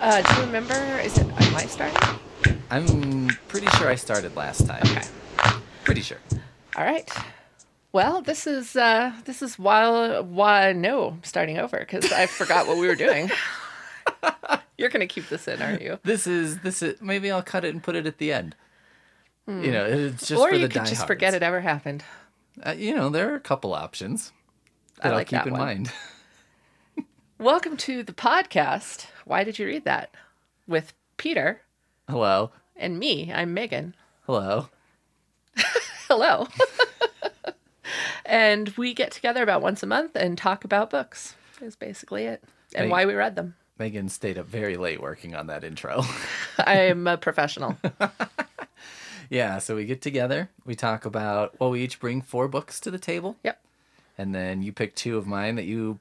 Uh, do you remember? Is it? Am I starting? I'm pretty sure I started last time. Okay. Pretty sure. All right. Well, this is uh, this is while why no starting over because I forgot what we were doing. You're gonna keep this in, aren't you? This is this is maybe I'll cut it and put it at the end. You know, it's just Hmm. or you could just forget it ever happened. Uh, you know, there are a couple options I that like I'll keep in one. mind. Welcome to the podcast. Why did you read that? With Peter Hello. and me. I'm Meagan. Hello. Hello. and we get together about once a month and talk about books. Is basically it, and Hey. why we read them. Meagan stayed up very late working on that intro. I'm a professional. yeah, so we get together, we talk about well, we each bring four books to the table. Yep. and then you pick two of mine that you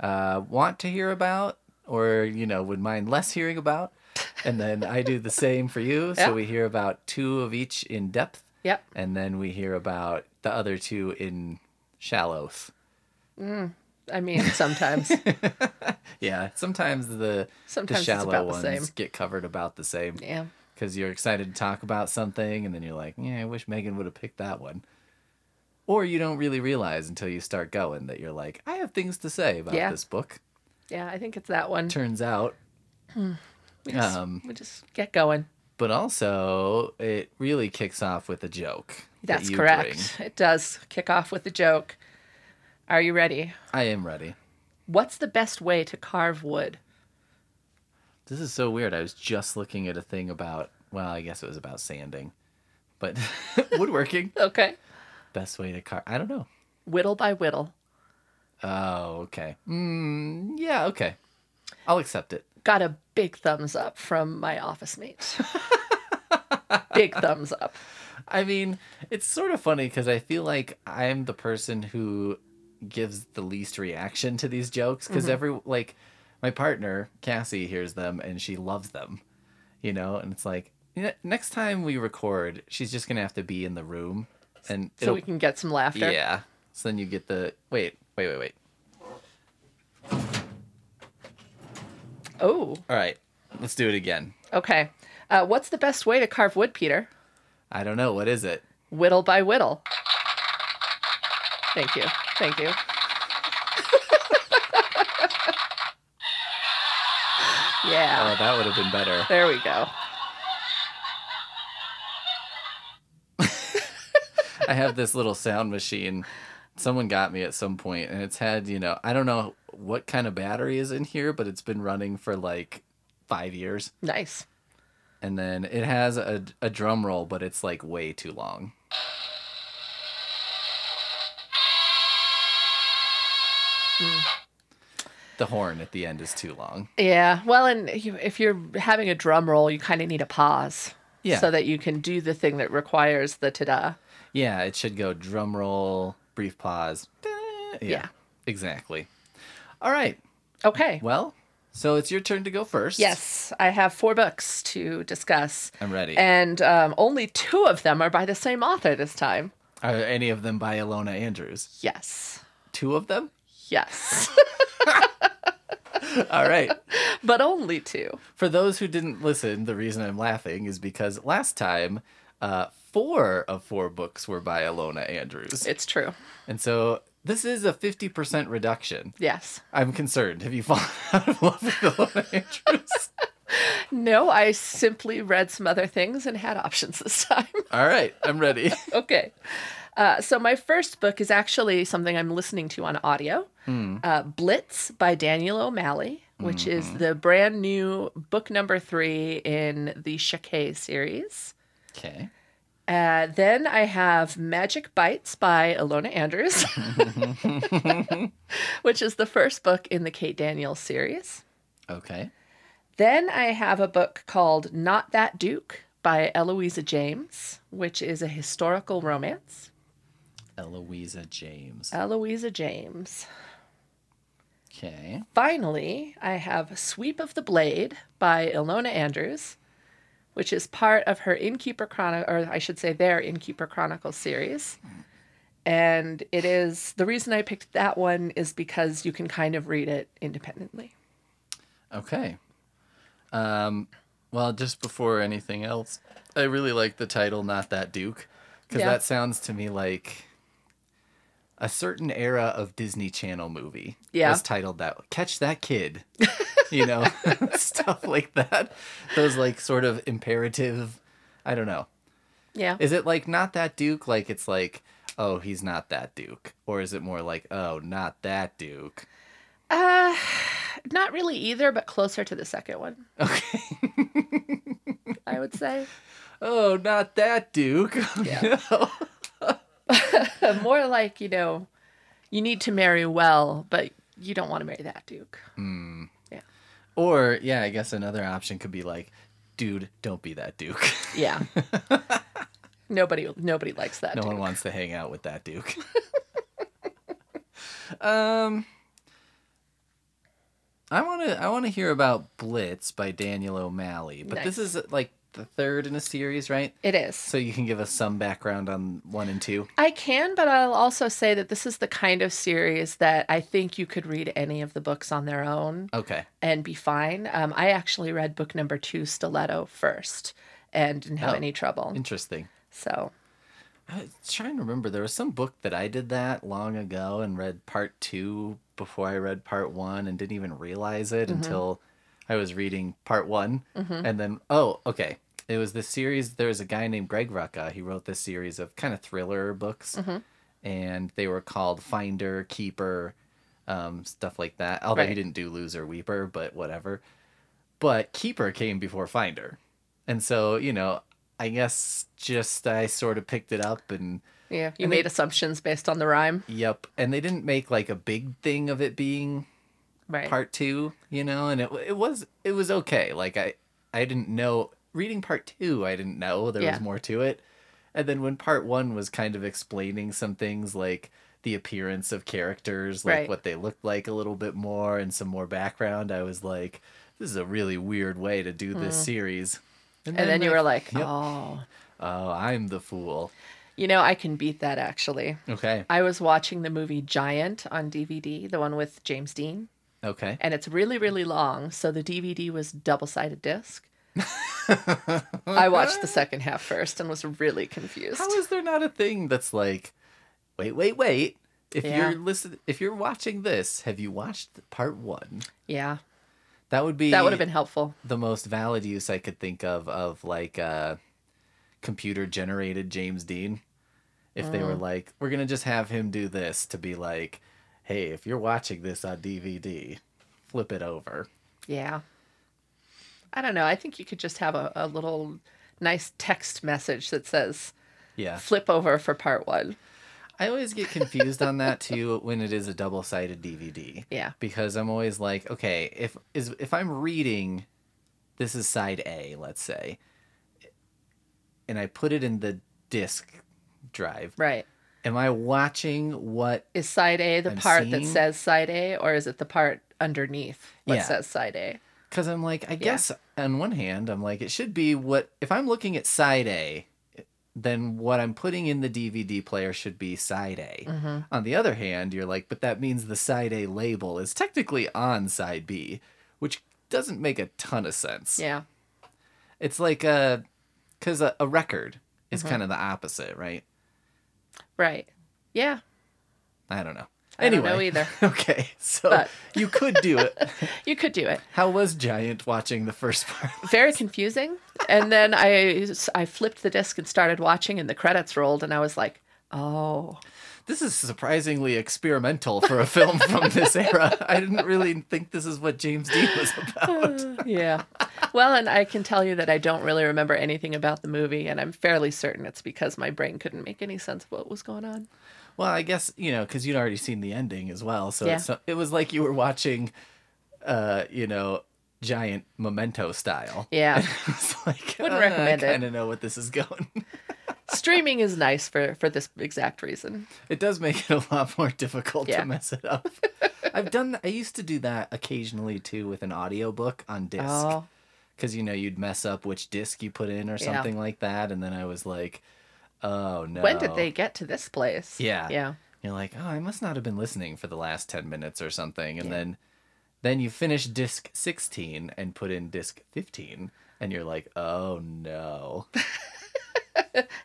uh, want to hear about or you know would mind less hearing about and then i do the same for you so we hear about two of each in depth Yep. and then we hear about the other two in shallows I mean, sometimes. yeah sometimes the Sometimes the shallow the ones same. get covered about the same yeah. because you're excited to talk about something and then you're like yeah i wish meagan would have picked that one or you don't really realize until you start going that you're like i have things to say about Yeah. this book Yeah, I think it's that one. turns out We just, um, we just get going. but also it really kicks off with a joke that That's you correct. bring. It does kick off with a joke. Are you ready? i am ready What's the best way to carve wood? this is so weird i was just looking at a thing about well i guess it was about sanding but woodworking Okay. Best way to carve i don't know Whittle by whittle. oh okay mm, yeah okay i'll accept it Got a big thumbs up from my office mate. big thumbs up. I mean, it's sort of funny because I feel like I'm the person who gives the least reaction to these jokes because every like my partner Cassie hears them and she loves them, you know, and it's like you know, next time we record, she's just gonna have to be in the room, and So we can get some laughter. yeah. So then you get the wait, wait, wait, wait. Oh, All right, let's do it again. okay. Uh, what's the best way to carve wood, Peter? I don't know what is it. Whittle by whittle. Thank you. Thank you. yeah. Oh, that would have been better. There we go. I have this little sound machine. Someone got me at some point, and it's had, you know, I don't know what kind of battery is in here, but it's been running for like five years. Nice. And then it has a, a drum roll, but it's like way too long. Hmm. The horn at the end is too long. Yeah. Well, and if you're having a drum roll, you kind of need a pause. Yeah. So that you can do the thing that requires the ta-da. Yeah, it should go drum roll, brief pause. Yeah, Yeah. exactly. All right. Okay. Well, so it's your turn to go first. Yes, I have four books to discuss. I'm ready. And um, only two of them are by the same author this time. Are any of them by Ilona Andrews? Yes. Two of them? Yes. All right. but only two. For those who didn't listen, the reason I'm laughing is because last time, uh, four of four books were by Ilona Andrews. It's true. And so this is a 50% reduction. Yes. I'm concerned. Have you fallen out of love with Ilona Andrews? No, I simply read some other things and had options this time. All right. I'm ready. okay. Uh, so my first book is actually something I'm listening to on audio. Uh, Blitz by Daniel O'Malley, which is the brand new book number three in the Checquy series. Okay. Uh, then I have Magic Bites by Ilona Andrews, which is the first book in the Kate Daniels series. Okay. Then I have a book called Not That Duke by Eloisa James, which is a historical romance. Eloisa James. Eloisa James. Okay. Finally, I have Sweep of the Blade by Ilona Andrews, which is part of her Innkeeper Chronicle, or I should say their Innkeeper Chronicles series. And it is the reason I picked that one is because you can kind of read it independently. Okay. Um, well, just before anything else, I really like the title "Not That Duke" because Yeah. that sounds to me like a certain era of Disney Channel movie. Yeah. was titled that. Catch that kid, you know, stuff like that. Those like sort of imperative. I don't know. Yeah. Is it like not that Duke? Like it's like, oh, he's not that Duke, or is it more like, oh, not that Duke? Uh, not really either, but closer to the second one, Okay. I would say. oh, not that Duke. Yeah. More like, you know, you need to marry well, but you don't want to marry that Duke. Or yeah, I guess another option could be like, dude, don't be that Duke. Yeah. nobody nobody likes that no Duke. one wants to hang out with that Duke. um I want to I want to hear about Blitz by Daniel O'Malley, but this is like the third in a series, right? It is. So you can give us some background on 1 and 2. I can, but I'll also say that this is the kind of series that I think you could read any of the books on their own Okay. and be fine. Um, I actually read book number two, Stiletto, first and didn't have Oh. any trouble. Interesting. So, I was trying to remember. There was some book that I did that long ago and read part two before I read part one and didn't even realize it until I was reading part one. And then, oh, okay. It was this series. There was a guy named Greg Rucka. He wrote this series of kind of thriller books. And they were called Finder, Keeper, um, stuff like that. Although he didn't do Loser Weeper, but whatever. But Keeper came before Finder. And so, you know, I guess just I sort of picked it up and yeah, you And they- made assumptions based on the rhyme. yep. And they didn't make like a big thing of it being Right. part 2, you know, and it it was it was okay. Like I I didn't know reading part 2, I didn't know there Yeah. was more to it. And then when part 1 was kind of explaining some things like the appearance of characters, like Right. what they looked like a little bit more and some more background, I was like this is a really weird way to do this series. Mm. and then you were like, Yep. oh, Oh, I'm the fool. you know, I can beat that actually. Okay. I was watching the movie Giant on DVD, the one with James Dean, Okay. and it's really, really long. So the DVD was double sided disc. I watched the second half first and was really confused. How is there not a thing that's like, wait, wait, wait. If Yeah. you're listen, if you're watching this, have you watched part one? yeah, That would be that would have been helpful. the most valid use I could think of of like uh, computer generated James Dean. If they Mm. were like, we're gonna just have him do this to be like, hey, if you're watching this on DVD, flip it over. Yeah. I don't know. I think you could just have a, a little nice text message that says Yeah. flip over for part one. I always get confused on that too when it is a double sided DVD. Yeah. because I'm always like, okay, if is if I'm reading, this is side A, let's say, and I put it in the disk drive. Right. Am I watching what? Is side A the I'm part that says side A, or is it the part underneath what Yeah. says side A? Because I'm like, I guess on one hand, I'm like, it should be what if I'm looking at side A, then what I'm putting in the DVD player should be side A. Mm-hmm. On the other hand, you're like, but that means the side A label is technically on side B, which doesn't make a ton of sense. Yeah. It's like a, because a, a record is Mm-hmm. kind of the opposite, right? Right. Yeah. I don't know. I don't anyway, know either. okay, so But- you could do it. You could do it. How was Giant watching the first part? Very confusing. And then I I flipped the disc and started watching, and the credits rolled, and I was like, oh. This is surprisingly experimental for a film from this era. I didn't really think this is what James Dean was about. Uh, yeah. Well, and I can tell you that I don't really remember anything about the movie, and I'm fairly certain it's because my brain couldn't make any sense of what was going on. Well, I guess you know because you'd already seen the ending as well, so Yeah. it's, it was like you were watching, uh, you know, Giant Memento style. Yeah. it's like Wouldn't uh, recommend it. I kind of know what this is going. Streaming is nice for for this exact reason. It does make it a lot more difficult Yeah. to mess it up. I've done. I used to do that occasionally too with an audiobook on disc. Oh, because you know you'd mess up which disc you put in or Yeah. something like that and then i was like oh no when did they get to this place? Yeah. Yeah. you're like oh i must not have been listening for the last 10 minutes or something and Yeah. then Then you finish disc 16 and put in disc 15, and you're like, oh no.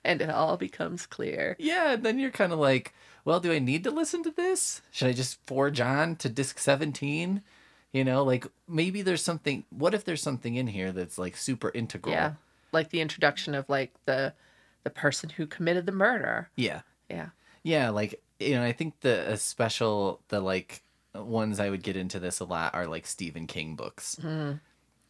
and it all becomes clear. Yeah, and then you're kind of like, well, do I need to listen to this? Should I just forge on to disc 17? You know, like maybe there's something. What if there's something in here that's like super integral? Yeah. Like the introduction of like the the person who committed the murder. Yeah. Yeah. Yeah, like you know, I think the special the like ones I would get into this a lot are like Stephen King books.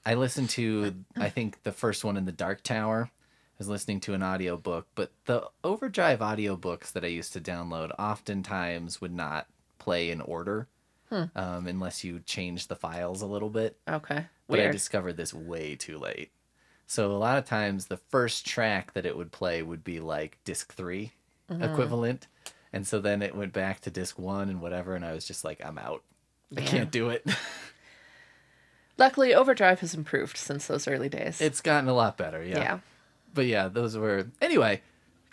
I listened to I think the first one in the Dark Tower. I was listening to an audiobook, but the Overdrive audiobooks that I used to download oftentimes would not play in order. Um, unless you change the files a little bit. Okay. But I discovered this way too late. So a lot of times the first track that it would play would be like disc 3 Mm-hmm. equivalent. And so then it went back to disc one and whatever. And I was just like, I'm out. I can't do it. Luckily, Overdrive has improved since those early days. it's gotten a lot better. Yeah. yeah. But yeah, those were. Anyway.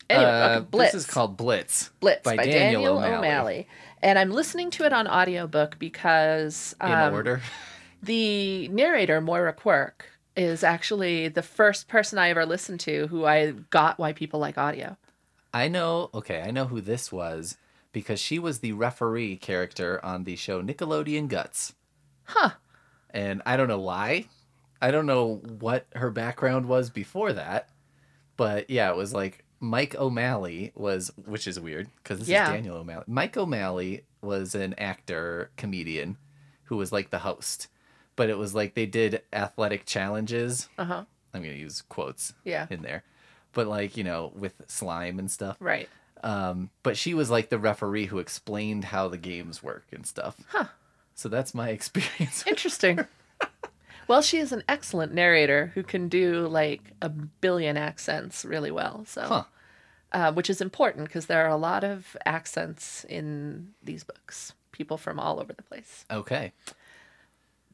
Anyway, uh, okay, Blitz. This is called Blitz. Blitz by, Daniel, O'Malley. And I'm listening to it on audiobook because In um, order. the narrator, Moira Quirk, is actually the first person I ever listened to who I got why people like audio. I know. Okay, I know who this was because she was the referee character on the show Nickelodeon Guts. Huh. and I don't know why. I don't know what her background was before that, but yeah, it was like Mike O'Malley was, which is weird because this Yeah. is Daniel O'Malley. Mike O'Malley was an actor comedian who was like the host, but it was like they did athletic challenges. Uh huh. I'm gonna use quotes Yeah. in there, but like you know with slime and stuff. Right. Um, but she was like the referee who explained how the games work and stuff. Huh. So that's my experience. Interesting. well, she is an excellent narrator who can do like a billion accents really well. So, Huh. uh, which is important because there are a lot of accents in these books. People from all over the place. Okay.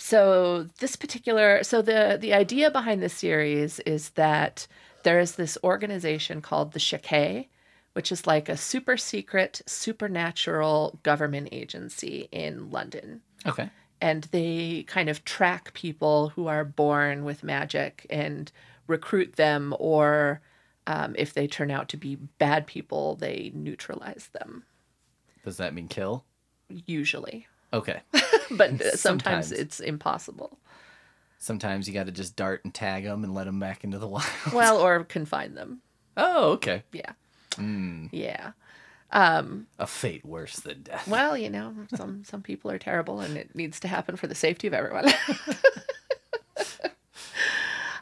So this particular so the the idea behind this series is that there is this organization called the Checquy, which is like a super secret supernatural government agency in London Okay. and they kind of track people who are born with magic and recruit them or um, if they turn out to be bad people they neutralize them Does that mean kill? usually Okay. but sometimes, Sometimes. it's impossible Sometimes you got to just dart and tag them and let them back into the wild. well or confine them oh, okay. Yeah. Mm, Yeah. a fate worse than death. Well, you know, some some people are terrible and it needs to happen for the safety of everyone.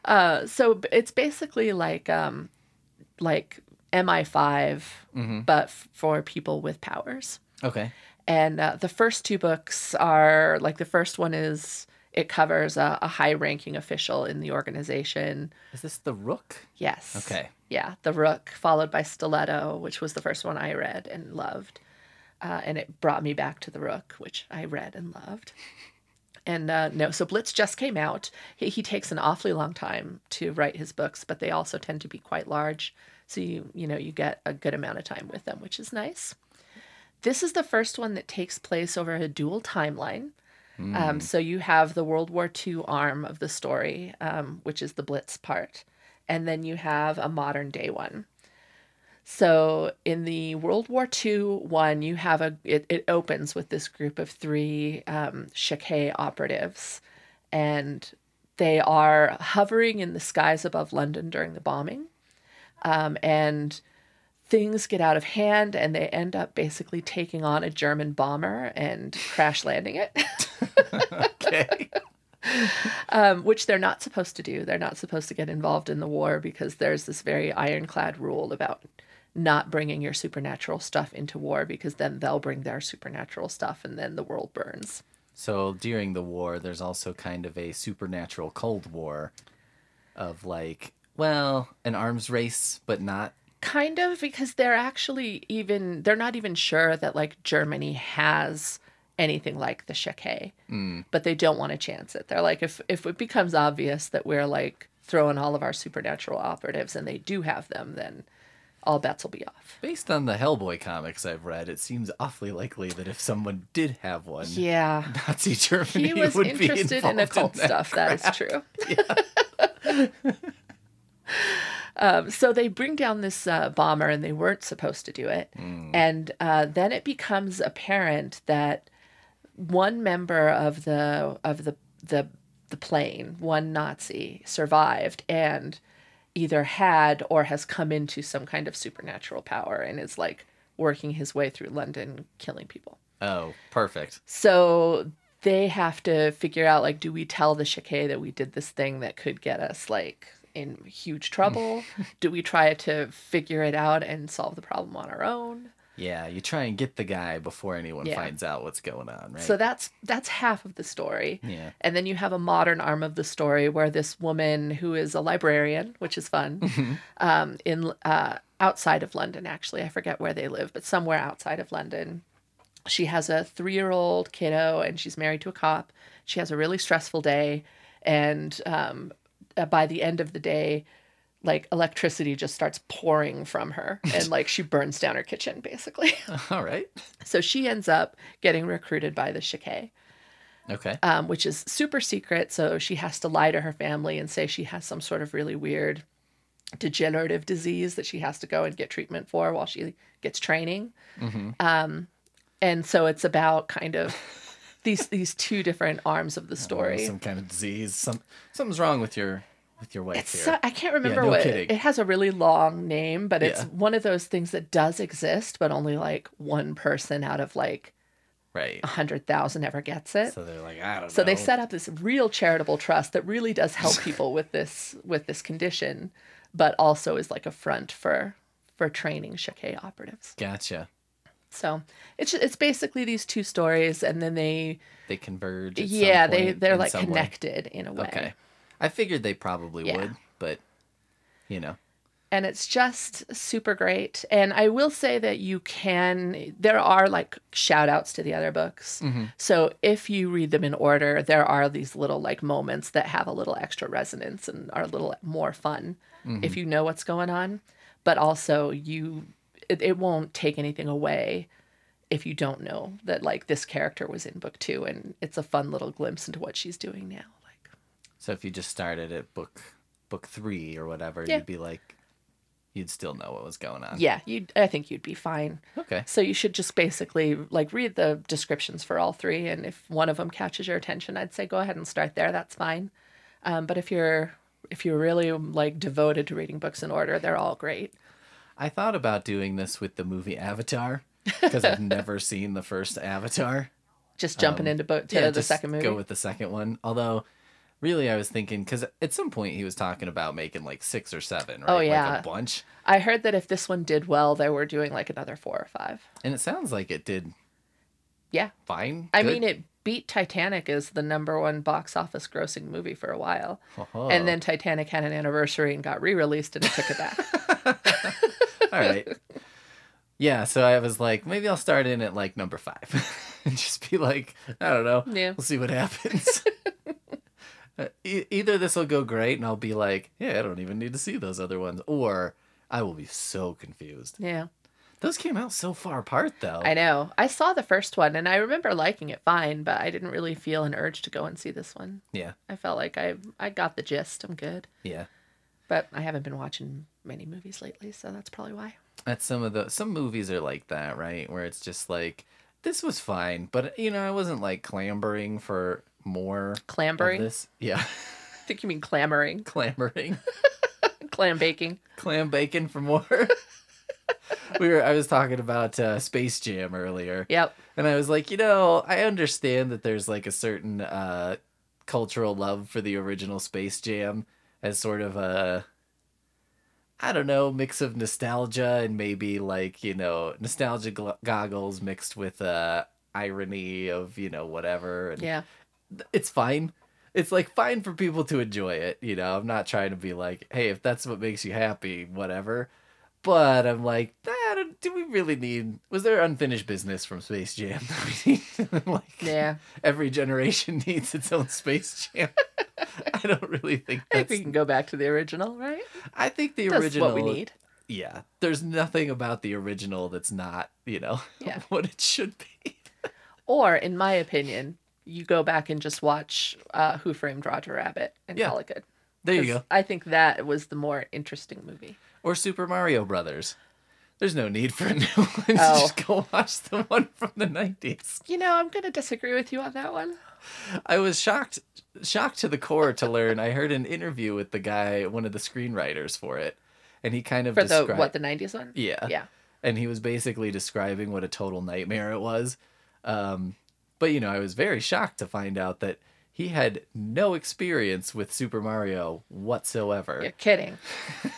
uh so it's basically like um like MI5 but f- for people with powers. Okay. And uh, the first two books are like the first one is it covers a, a high ranking official in the organization. Is this the Rook? Yes. Okay. Yeah, The Rook, followed by Stiletto, which was the first one I read and loved. Uh, and it brought me back to The Rook, which I read and loved. And uh, no, so Blitz just came out. He, he takes an awfully long time to write his books, but they also tend to be quite large. So you you know you get a good amount of time with them, which is nice. This is the first one that takes place over a dual timeline. Um, so you have the World War II arm of the story, um, which is the Blitz part, and then you have a modern day one. So in the World War II one, you have a it, it opens with this group of three um, operatives, and they are hovering in the skies above London during the bombing, um, and things get out of hand, and they end up basically taking on a German bomber and crash landing it. Okay. um, which they're not supposed to do. They're not supposed to get involved in the war because there's this very ironclad rule about not bringing your supernatural stuff into war because then they'll bring their supernatural stuff and then the world burns. so during the war, there's also kind of a supernatural Cold War of like, well, an arms race, but not. Kind of because they're actually even they're not even sure that like Germany has anything like the Checquy, mm. but they don't want to chance it. They're like if if it becomes obvious that we're like throwing all of our supernatural operatives and they do have them, then all bets will be off. Based on the Hellboy comics I've read, it seems awfully likely that if someone did have one, Yeah. Nazi Germany He was would interested be in involved occult that stuff. That is crap. true. um, so they bring down this uh, bomber, and they weren't supposed to do it. Hmm. And uh, then it becomes apparent that one member of the of the the the plane, one Nazi, survived and either had or has come into some kind of supernatural power and is like working his way through London, killing people. Oh, perfect. So they have to figure out like, do we tell the Checquy that we did this thing that could get us like in huge trouble? do we try to figure it out and solve the problem on our own? Yeah, you try and get the guy before anyone Yeah. finds out what's going on, right? So that's that's half of the story. yeah. And then you have a modern arm of the story where this woman who is a librarian, which is fun, Mm-hmm. um, in uh, outside of London, actually, I forget where they live, but somewhere outside of London. She has a three-year-old kiddo, and she's married to a cop. She has a really stressful day, and um, uh, by the end of the day, like electricity just starts pouring from her, and like she burns down her kitchen, basically. All right. so she ends up getting recruited by the Checquy Okay. um, which is super secret. So she has to lie to her family and say she has some sort of really weird degenerative disease that she has to go and get treatment for while she gets training. Um, and so it's about kind of these these two different arms of the story. Some kind of disease. Some something's wrong with your with your wife It's here. so, I can't remember no what kidding. it has a really long name, but it's Yeah. one of those things that does exist, but only like one person out of like right. a hundred thousand ever gets it. So they're like, I don't know. So know. they set up this real charitable trust that really does help people with this with this condition, but also is like a front for for training Checquy operatives. Gotcha. So it's it's basically these two stories, and then they They converge. yeah they they're like some way. connected in a way. Okay. I figured they probably Yeah. would, but you know. and it's just super great. And I will say that you can, there are like shout outs to the other books. Mm-hmm. So if you read them in order, there are these little like moments that have a little extra resonance and are a little more fun if mm-hmm. you know what's going on. But also, you, it, it won't take anything away if you don't know that like this character was in book two and it's a fun little glimpse into what she's doing now. Like, So if you just started at book book three or whatever, Yeah. you'd be like, you'd still know what was going on. yeah, you, I think you'd be fine. Okay. So you should just basically like read the descriptions for all three, and if one of them catches your attention, I'd say go ahead and start there. That's fine. Um, but if you're if you're really like devoted to reading books in order, they're all great. I thought about doing this with the movie Avatar because I've never seen the first Avatar. Just jumping into Um, yeah, the second movie. Go with the second one. Although, really, I was thinking because at some point he was talking about making like six or seven, right? Oh, like yeah. a bunch. I heard that if this one did well, they were doing like another four or five. And it sounds like it did Yeah, fine. I good. mean it beat Titanic as the number one box office grossing movie for a while, Oh. and then Titanic had an anniversary and got re-released, and it took it back. All right. Yeah, so I was like, maybe I'll start in at like number five and just be like, I don't know. Yeah. We'll see what happens. Uh, e- either this will go great and I'll be like, yeah, I don't even need to see those other ones, or I will be so confused. yeah. Those came out so far apart, though. I know. I saw the first one and I remember liking it fine, but I didn't really feel an urge to go and see this one. Yeah, I felt like I I got the gist. I'm good. yeah. But I haven't been watching many movies lately, so that's probably why. That's some of the some movies are like that, right? Where it's just like, this was fine, but you know, I wasn't like clambering for more. Clambering? This, yeah, I think you mean clamoring. clambering. Clam baking. clam bacon for more. we were I was talking about uh, Space Jam earlier. Yep. And I was like, you know, I understand that there's like a certain uh cultural love for the original Space Jam as sort of a I don't know, mix of nostalgia and maybe like, you know, nostalgia gl- goggles mixed with uh irony of, you know, whatever. And Yeah. it's fine. It's like fine for people to enjoy it, you know. I'm not trying to be like, hey, if that's what makes you happy, whatever. But I'm like, ah, do we really need? Was there unfinished business from Space Jam? that we need? like, Yeah. every generation needs its own Space Jam. I don't really think I think we can go back to the original, right? I think the That's original. what we need. yeah, there's nothing about the original that's not, you know, Yeah. what it should be. Or, in my opinion, you go back and just watch uh, Who Framed Roger Rabbit and Yeah. call it good. There you go. I think that was the more interesting movie. Or Super Mario Brothers. There's no need for a new one. Oh. Just go watch the one from the 90s. You know, I'm going to disagree with you on that one. I was shocked shocked to the core to learn I heard an interview with the guy, one of the screenwriters for it, and he kind of For the, described what, the 90s one? Yeah. Yeah. And he was basically describing what a total nightmare it was. Um, but, you know, I was very shocked to find out that he had no experience with Super Mario whatsoever. You're kidding.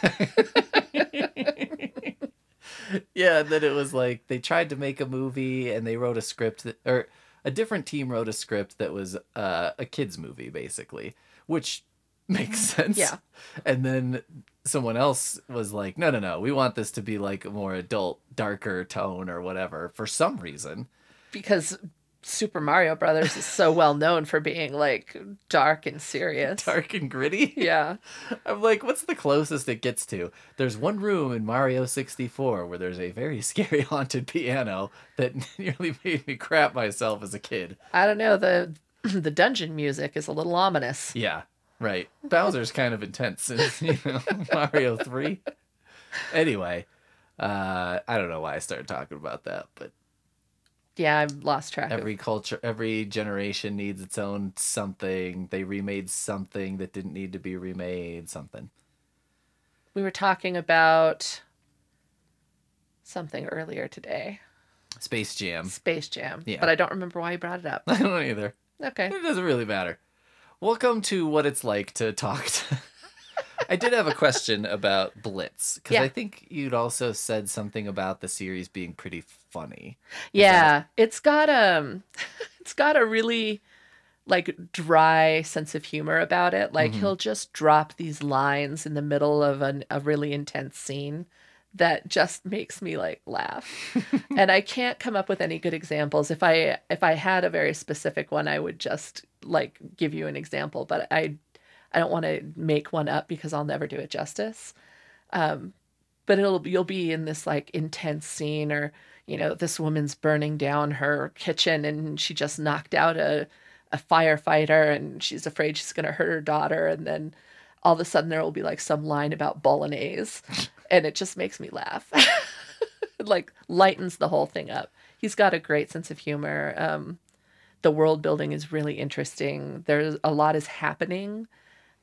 yeah, that it was like they tried to make a movie and they wrote a script that, or a different team wrote a script that was uh, a kids movie basically, which makes sense. Yeah. And then someone else was like, "No, no, no. We want this to be like a more adult, darker tone or whatever for some reason." Because Super Mario Brothers is so well known for being like dark and serious. Dark and gritty. Yeah. I'm like, what's the closest it gets to? There's one room in Mario 64 where there's a very scary haunted piano that nearly made me crap myself as a kid. I don't know. The the dungeon music is a little ominous. Yeah, right. Bowser's kind of intense in you know, Mario 3. Anyway, uh, I don't know why I started talking about that, but Yeah, I've lost track. of every culture, every generation needs its own something. They remade something that didn't need to be remade, something. We were talking about something earlier today. Space Jam. Space Jam. Yeah. But I don't remember why you brought it up. I don't either. Okay. It doesn't really matter. Welcome to what it's like to talk to. I did have a question about Blitz because Yeah. I think you'd also said something about the series being pretty funny. Yeah, it's got um it's got a really like dry sense of humor about it. Like Mhm. he'll just drop these lines in the middle of an, a really intense scene that just makes me like laugh. and I can't come up with any good examples. If I if I had a very specific one, I would just like give you an example, but I I don't want to make one up because I'll never do it justice. Um but it'll you'll be in this like intense scene or you know this woman's burning down her kitchen and she just knocked out a a firefighter and she's afraid she's going to hurt her daughter. And then all of a sudden there will be like some line about bolognese and it just makes me laugh. Like lightens the whole thing up. He's got a great sense of humor. Um the world building is really interesting. There's a lot is happening.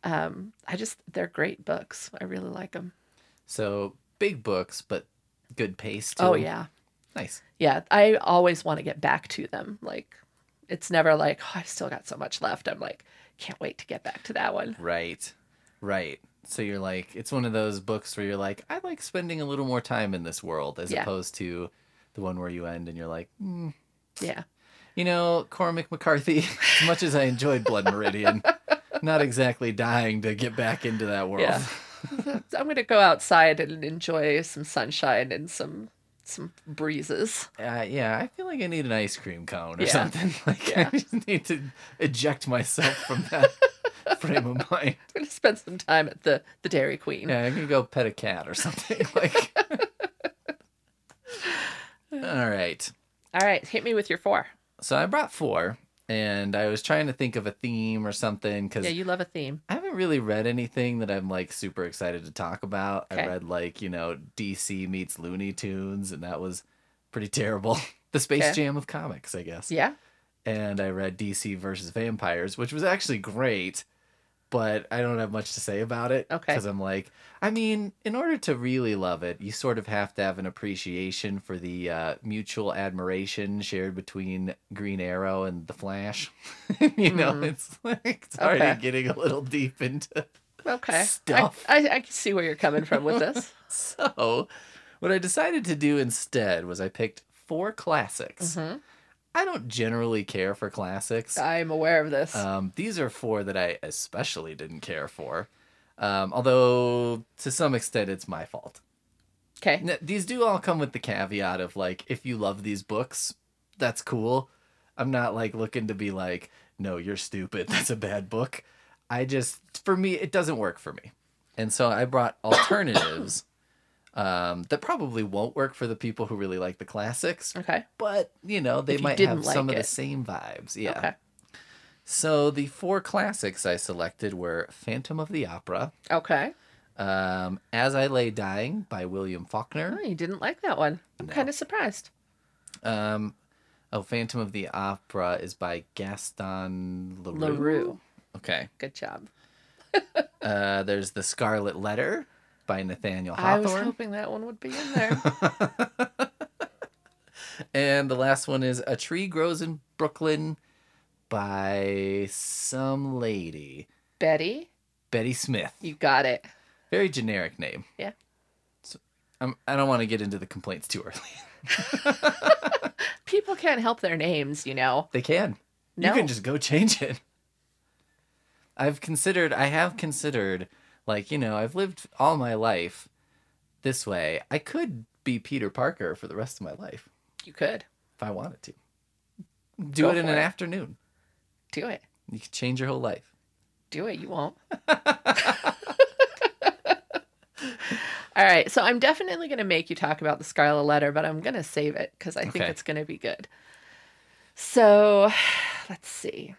Um i just they're great books. I really like them So big books, but good pace too. oh yeah nice. yeah i always want to get back to them like it's never like oh, i've still got so much left i'm like can't wait to get back to that one Right, right. So you're like, it's one of those books where you're like, I like spending a little more time in this world, as Yeah. opposed to the one where you end and you're like, mm, yeah you know, Cormac McCarthy. As much as I enjoyed Blood Meridian, not exactly dying to get back into that world. Yeah. i'm gonna go outside and enjoy some sunshine and some some breezes Uh, yeah, I feel like I need an ice cream cone or Yeah. something. Like Yeah. I just need to eject myself from that frame of mind. i'm gonna spend some time at the the dairy queen Yeah, I'm gonna go pet a cat or something. Like, all right. all right hit me with your four So I brought four, and I was trying to think of a theme or something because yeah you love a theme I haven't really read anything that I'm like super excited to talk about. Okay. I read like you know DC meets Looney Tunes, and that was pretty terrible. the Space Okay. Jam of comics, I guess. yeah and I read DC versus Vampires, which was actually great, but I don't have much to say about it. Okay. Because I'm like, I mean, in order to really love it, you sort of have to have an appreciation for the uh, mutual admiration shared between Green Arrow and the Flash. you know, Mhm. it's like it's already Okay. getting a little deep into. okay Stuff. I, I i can see where you're coming from with this So, what I decided to do instead was I picked four classics. Mhm. I don't generally care for classics. i'm aware of this Um, these are four that I especially didn't care for. Um, although to some extent it's my fault. okay these do all come with the caveat of like, if you love these books, that's cool. I'm not like looking to be like, no, you're stupid. That's a bad book. I just, for me, it doesn't work for me. And so I brought alternatives Um, that probably won't work for the people who really like the classics, Okay. but you know they you might have some like of the same vibes. Yeah. Okay. So the four classics I selected were Phantom of the Opera, Okay. um, As I Lay Dying by William Faulkner, Oh, you didn't like that one. I'm No. kind of surprised. um, oh Phantom of the Opera is by Gaston Leroux. LaRue. Okay. Good job. Uh, there's The Scarlet Letter by Nathaniel Hawthorne. I was hoping that one would be in there. And the last one is A Tree Grows in Brooklyn by some lady. Betty, Betty Smith. you got it. Very generic name. Yeah. So, I'm, I don't want to get into the complaints too early. People can't help their names, you know. They can. No. You can just go change it. I've considered, I have considered, like, you know, I've lived all my life this way. I could be Peter Parker for the rest of my life You could if I wanted to. Do Go it in an it. afternoon. do it. You could change your whole life. Do it. You won't. All right. So I'm definitely going to make you talk about the Scarlet Letter, but I'm going to save it because I think it's going to be good. So let's see.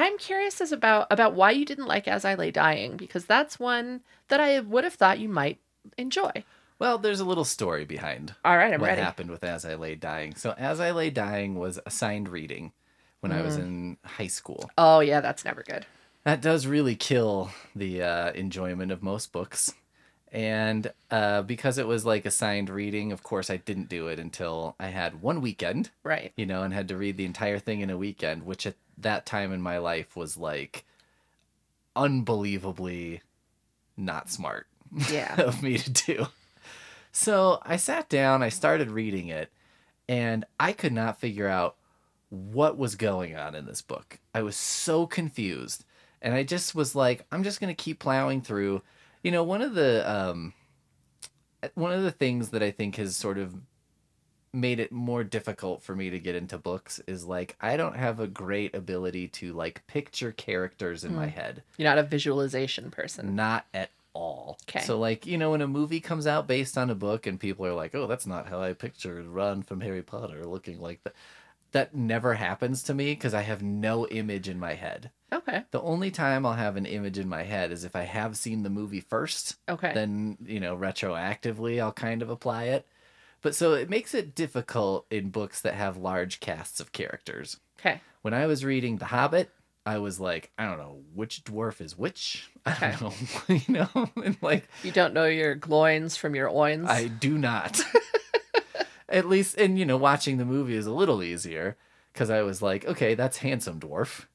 I'm curious as about about why you didn't like As I Lay Dying because that's one that I would have thought you might enjoy. Well, there's a little story behind All right, I'm what ready. happened with As I Lay Dying. So, As I Lay Dying was assigned reading when I was Mm. in high school. Oh yeah, that's never good. That does really kill the uh, enjoyment of most books. And uh, because it was like assigned reading, of course, I didn't do it until I had one weekend, Right. you know, and had to read the entire thing in a weekend, which at that time in my life was like unbelievably not smart Yeah. of me to do. So I sat down, I started reading it, and I could not figure out what was going on in this book. I was so confused. And I just was like, I'm just going to keep plowing through. You know, one of the um one of the things that I think has sort of made it more difficult for me to get into books is like I don't have a great ability to like picture characters in my head. You're not a visualization person. Not at all. Okay. So like, you know, when a movie comes out based on a book and people are like, "Oh, that's not how I pictured Ron from Harry Potter looking like that." That never happens to me because I have no image in my head. Okay. The only time I'll have an image in my head is if I have seen the movie first, Okay. then, you know, retroactively I'll kind of apply it. But so it makes it difficult in books that have large casts of characters okay. when I was reading The Hobbit, I was like, I don't know which dwarf is which. I don't know, you know, and like You don't know your gloins from your oins. I do not. At least, and you know, watching the movie is a little easier because I was like, okay, that's handsome dwarf.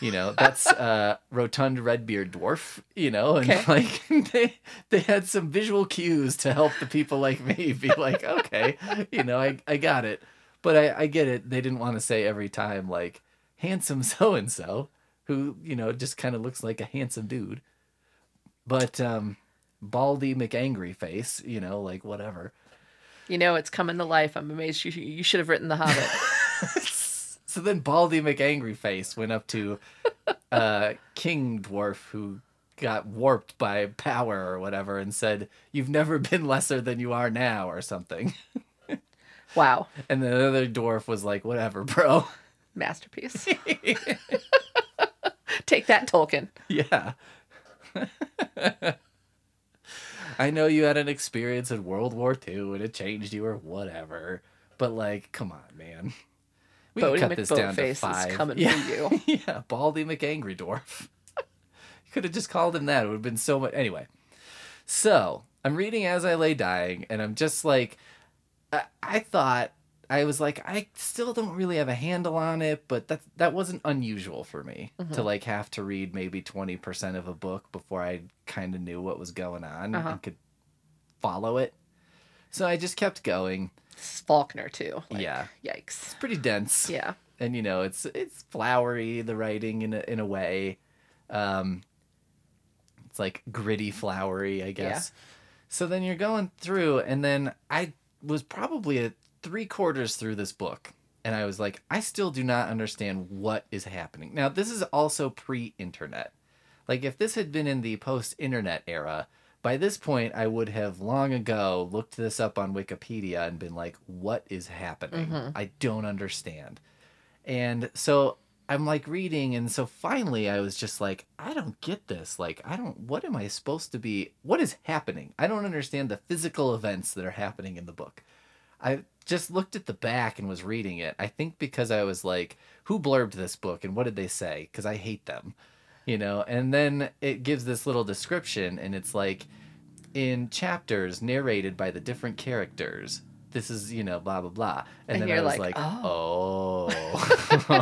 You know, that's uh, rotund redbeard dwarf. You know, and Okay. like they they had some visual cues to help the people like me be like, okay, you know, I I got it. But I I get it. They didn't want to say every time like handsome so and so, who you know just kind of looks like a handsome dude. But um, baldy McAngry face, you know, like whatever. You know it's coming to life. I'm amazed you you should have written The Hobbit. so then Baldy McAngry Face went up to uh, King Dwarf, who got warped by power or whatever, and said, "You've never been lesser than you are now," or something. wow. And the other dwarf was like, "Whatever, bro." Masterpiece. Take that, Tolkien. yeah. I know you had an experience in World War II and it changed you or whatever, but like, come on, man. We Bodie cut this down to five. coming yeah. for you. yeah, Baldy McAngry Dwarf. you could have just called him that. It would have been so much. Anyway, so I'm reading as I lay dying, and I'm just like, I, I thought I was like, I still don't really have a handle on it, but that that wasn't unusual for me Mm-hmm. to like have to read maybe twenty percent of a book before I kind of knew what was going on Uh-huh. and could follow it. So I just kept going. Faulkner too. Like, yeah, Yikes. it's pretty dense Yeah. and you know it's it's flowery the writing in a, in a way um it's like gritty flowery i guess Yeah. so then you're going through and then i was probably at three quarters through this book and i was like i still do not understand what is happening now this is also pre-internet like if this had been in the post-internet era By this point, I would have long ago looked this up on Wikipedia and been like, what is happening? Mm-hmm. I don't understand. And so I'm like reading, and so finally I was just like, I don't get this. Like, I don't, what am I supposed to be? What is happening? I don't understand the physical events that are happening in the book. I just looked at the back and was reading it. I think because I was like, who blurbed this book and what did they say? Because I hate them, you know? And then it gives this little description, and it's like, in chapters narrated by the different characters. This is, you know, blah blah blah. And, And then I was like, like, oh,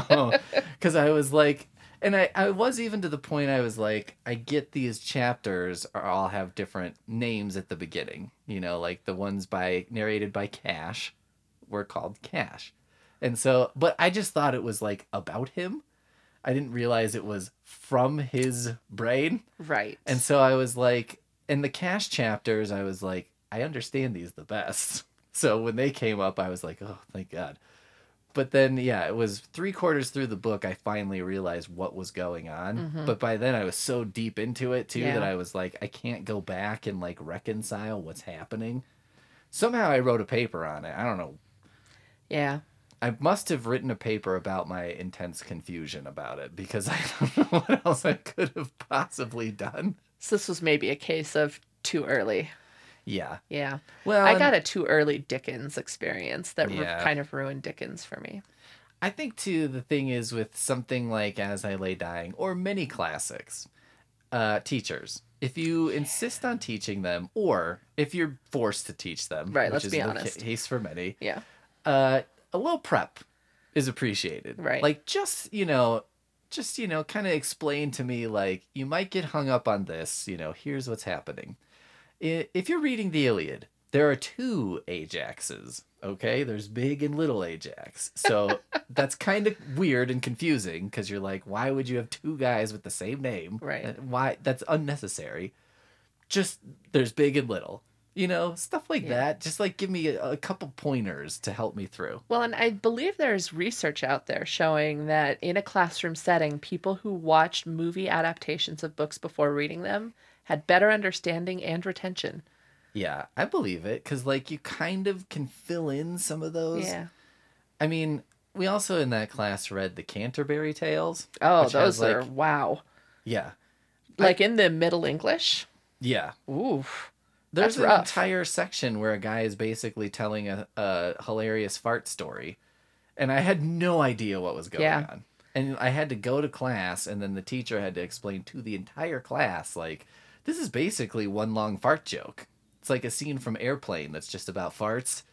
oh. because I was like, and I I was even to the point I was like, I get these chapters are all have different names at the beginning. You know, like the ones by narrated by Cash were called Cash, and so, but I just thought it was like about him. I didn't realize it was from his brain. Right. And so I was like, in the cash chapters, I was like, I understand these the best. So when they came up, I was like, oh, thank God. But then, yeah, it was three quarters through the book, I finally realized what was going on. Mm-hmm. But by then, I was so deep into it, too, Yeah. that I was like, I can't go back and like reconcile what's happening. Somehow I wrote a paper on it. I don't know. Yeah. I must have written a paper about my intense confusion about it because I don't know what else I could have possibly done. So this was maybe a case of too early. Yeah. Yeah. Well, I got a too early Dickens experience that Yeah. kind of ruined Dickens for me. I think too the thing is with something like As I Lay Dying or many classics, uh, teachers. If you insist on teaching them, or if you're forced to teach them, Right, which let's is be honest. case for many, Yeah. Uh, a little prep is appreciated. Right. Like just you know, just you know, kind of explain to me like you might get hung up on this. You know, here's what's happening. If you're reading the Iliad, there are two Ajaxes. Okay, there's big and little Ajax. So that's kind of weird and confusing because you're like, why would you have two guys with the same name? Right. Why? That's unnecessary. Just there's big and little. You know, stuff like Yeah. that. Just like give me a, a couple pointers to help me through. Well, and I believe there's research out there showing that in a classroom setting, people who watched movie adaptations of books before reading them had better understanding and retention. Yeah, I believe it because like you kind of can fill in some of those. Yeah. I mean, we also in that class read the Canterbury Tales. Oh, has, those are like- wow. Yeah, Like in the Middle English. yeah. Ooh. There's That's an rough. entire section where a guy is basically telling a, a hilarious fart story, and I had no idea what was going Yeah. on. And I had to go to class, and then the teacher had to explain to the entire class, like, this is basically one long fart joke. It's like a scene from Airplane that's just about farts.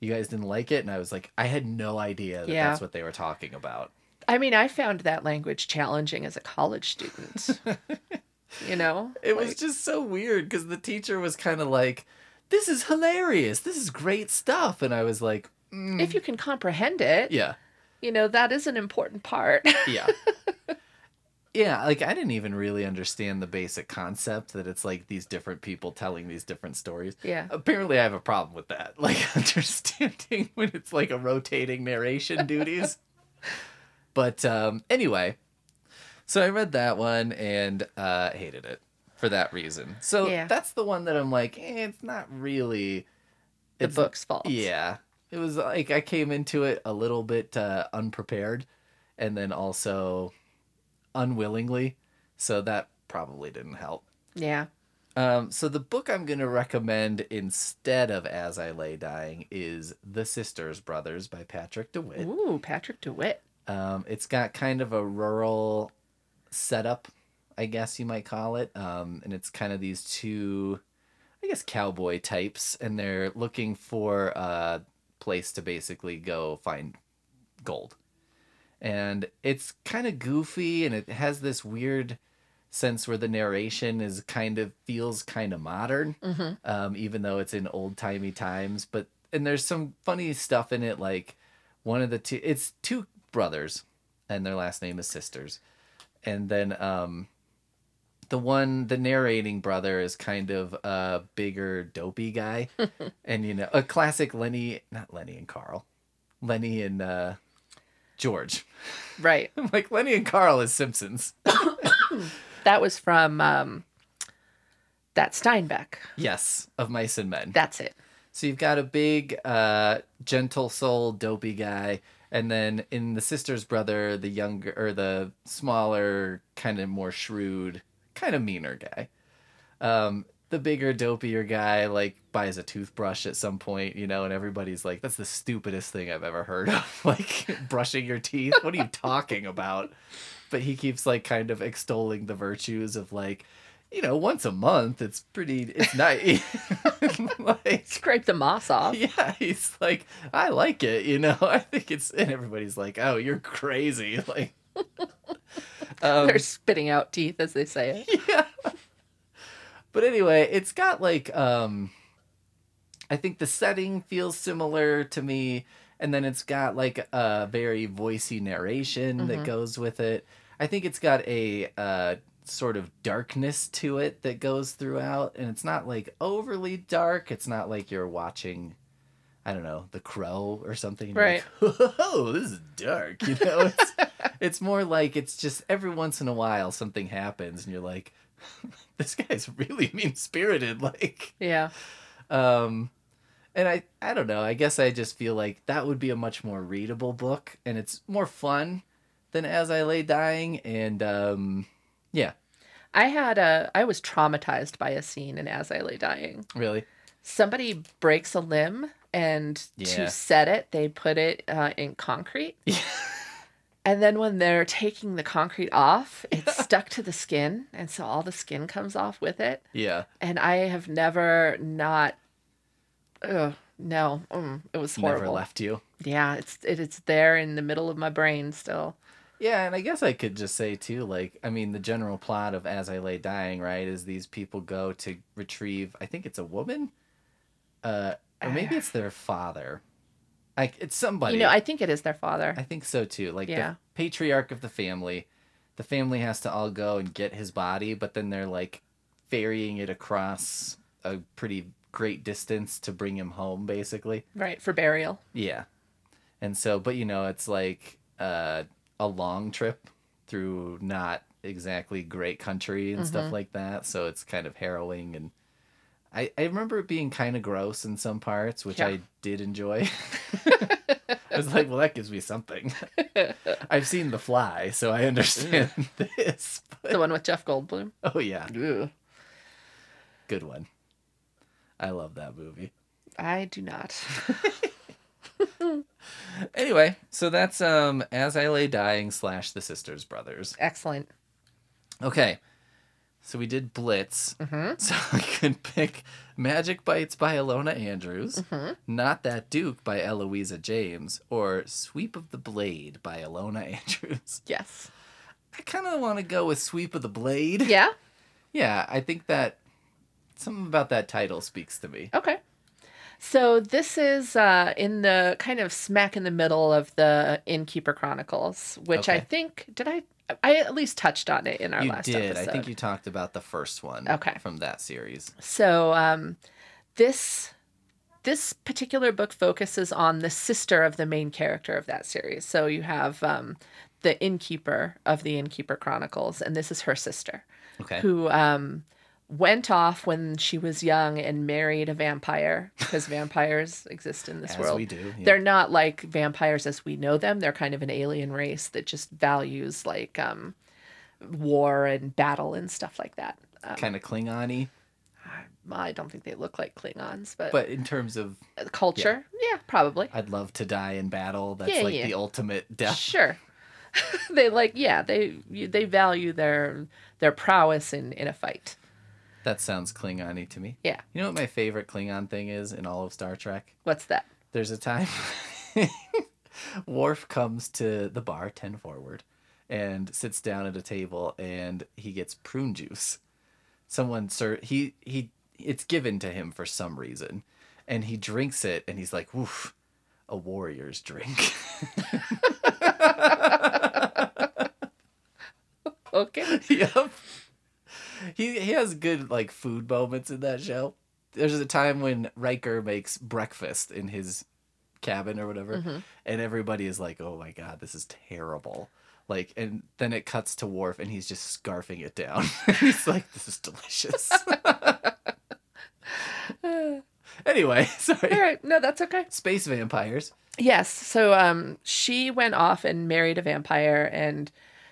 You guys didn't like it, and I was like, I had no idea that Yeah. that's what they were talking about. I mean, I found that language challenging as a college student. you know? It was just so weird because the teacher was kind of like, "This is hilarious. This is great stuff," and I was like, "Mm, if you can comprehend it, "Yeah, you know, that is an important part. yeah." Yeah, like I didn't even really understand the basic concept that it's like these different people telling these different stories. yeah. Apparently, I have a problem with that. Like understanding when it's like a rotating narration duties. But um anyway, so I read that one and uh hated it for that reason. So Yeah. that's the one that I'm like, eh, it's not really The it's- book's fault. Yeah. It was like I came into it a little bit uh, unprepared and then also unwillingly. So that probably didn't help. Yeah. Um, so the book I'm going to recommend instead of As I Lay Dying is The Sisters Brothers by Patrick DeWitt. Ooh, Patrick DeWitt. Um, it's got kind of a rural setup, I guess you might call it. Um, and it's kind of these two, I guess, cowboy types, and they're looking for a place to basically go find gold. And it's kind of goofy, and it has this weird sense where the narration is kind of feels kind of modern, Mhm. um, even though it's in old timey times. But and there's some funny stuff in it, like one of the two. It's two brothers, and their last name is sisters, and then um, the one the narrating brother is kind of a bigger dopey guy, and you know a classic Lenny, not Lenny and Carl, Lenny and uh, George. Right. I'm like Lenny and Carl is Simpsons. That was from um That's Steinbeck. Yes, of Mice and Men. That's it. So you've got a big, uh, gentle soul, dopey guy, and then in the sister's brother, the younger or the smaller, kind of more shrewd, kind of meaner guy. Um, the bigger, dopier guy like buys a toothbrush at some point, you know, and everybody's like, "That's the stupidest thing I've ever heard of." like brushing your teeth. What are you talking about? But he keeps like kind of extolling the virtues of like you know, once a month, it's pretty, it's nice. like, Scrape the moss off. yeah, he's like, I like it, you know. I think it's, and everybody's like, oh, you're crazy. Like, um, They're spitting out teeth as they say it. yeah. But anyway, it's got like, um, I think the setting feels similar to me, and then it's got like a very voicey narration that goes with it. I think it's got a uh, sort of darkness to it that goes throughout, and it's not like overly dark. It's not like you're watching, I don't know, The Crow or something. Right. Like, oh, this is dark. You know, it's, it's more like it's just every once in a while something happens, and you're like, this guy's really mean spirited. Like, Yeah. um, and I, I don't know. I guess I just feel like that would be a much more readable book, and it's more fun than As I Lay Dying. And um, yeah, I had a I was traumatized by a scene in As I Lay Dying. really, Somebody breaks a limb and Yeah. to set it, they put it uh, in concrete. Yeah. And then when they're taking the concrete off, it's stuck to the skin, and so all the skin comes off with it. yeah. And I have never not. Ugh, no, mm, it was horrible. Never left you. Yeah, it's it, it's there in the middle of my brain still. Yeah, and I guess I could just say too, like, I mean, the general plot of As I Lay Dying, right, is these people go to retrieve. I think it's a woman, uh, or maybe it's their father. Like, it's somebody. You know, I think it is their father. I think so too. Like Yeah. the patriarch of the family, the family has to all go and get his body, but then they're like ferrying it across a pretty great distance to bring him home, basically. right for burial. Yeah. And so, but you know, it's like uh, a long trip through not exactly great country and stuff mm-hmm. like that. So it's kind of harrowing. And I, I remember it being kind of gross in some parts, which Yeah. I did enjoy. I was like, well, that gives me something. I've seen The Fly, so I understand this. But, The one with Jeff Goldblum. oh, yeah. Ugh. Good one. I love that movie. I do not. Anyway, so that's um As I Lay Dying slash The Sisters Brothers. Excellent. Okay. So we did Blitz. Mm-hmm. So I could pick Magic Bites by Ilona Andrews, Mm-hmm. Not That Duke by Eloisa James, or Sweep of the Blade by Ilona Andrews. Yes. I kind of want to go with Sweep of the Blade. Yeah. Yeah, I think that something about that title speaks to me. Okay. So this is uh, in the kind of smack in the middle of the Innkeeper Chronicles, which I think did I I at least touched on it in our you last did. episode. I think you talked about the first one Okay. from that series. So um, this this particular book focuses on the sister of the main character of that series. So you have um, the innkeeper of the Innkeeper Chronicles, and this is her sister, Okay. who um, went off when she was young and married a vampire because vampires exist in this As world. we do. yeah. They're not like vampires as we know them. They're kind of an alien race that just values like um, war and battle and stuff like that. Um, kind of Klingon-y, I don't think they look like Klingons, but, but in terms of the culture, yeah, probably. I'd love to die in battle. That's Yeah, like yeah. the ultimate death. Sure. they like yeah, they they value their their prowess in in a fight. That sounds Klingon-y to me. Yeah. You know what my favorite Klingon thing is in all of Star Trek? What's that? There's a time Worf comes to the bar, 10 forward, and sits down at a table and he gets prune juice. Someone sir he he it's given to him for some reason. And he drinks it and he's like, "Woof, a warrior's drink." Okay. yep. He he has good like food moments in that show. There's a time when Riker makes breakfast in his cabin or whatever, and everybody is like, "Oh my god, this is terrible." Like, and then it cuts to Worf, and he's just scarfing it down. he's like, "This is delicious." anyway, sorry. All right, no, that's okay. Space vampires. Yes. So um, she went off and married a vampire and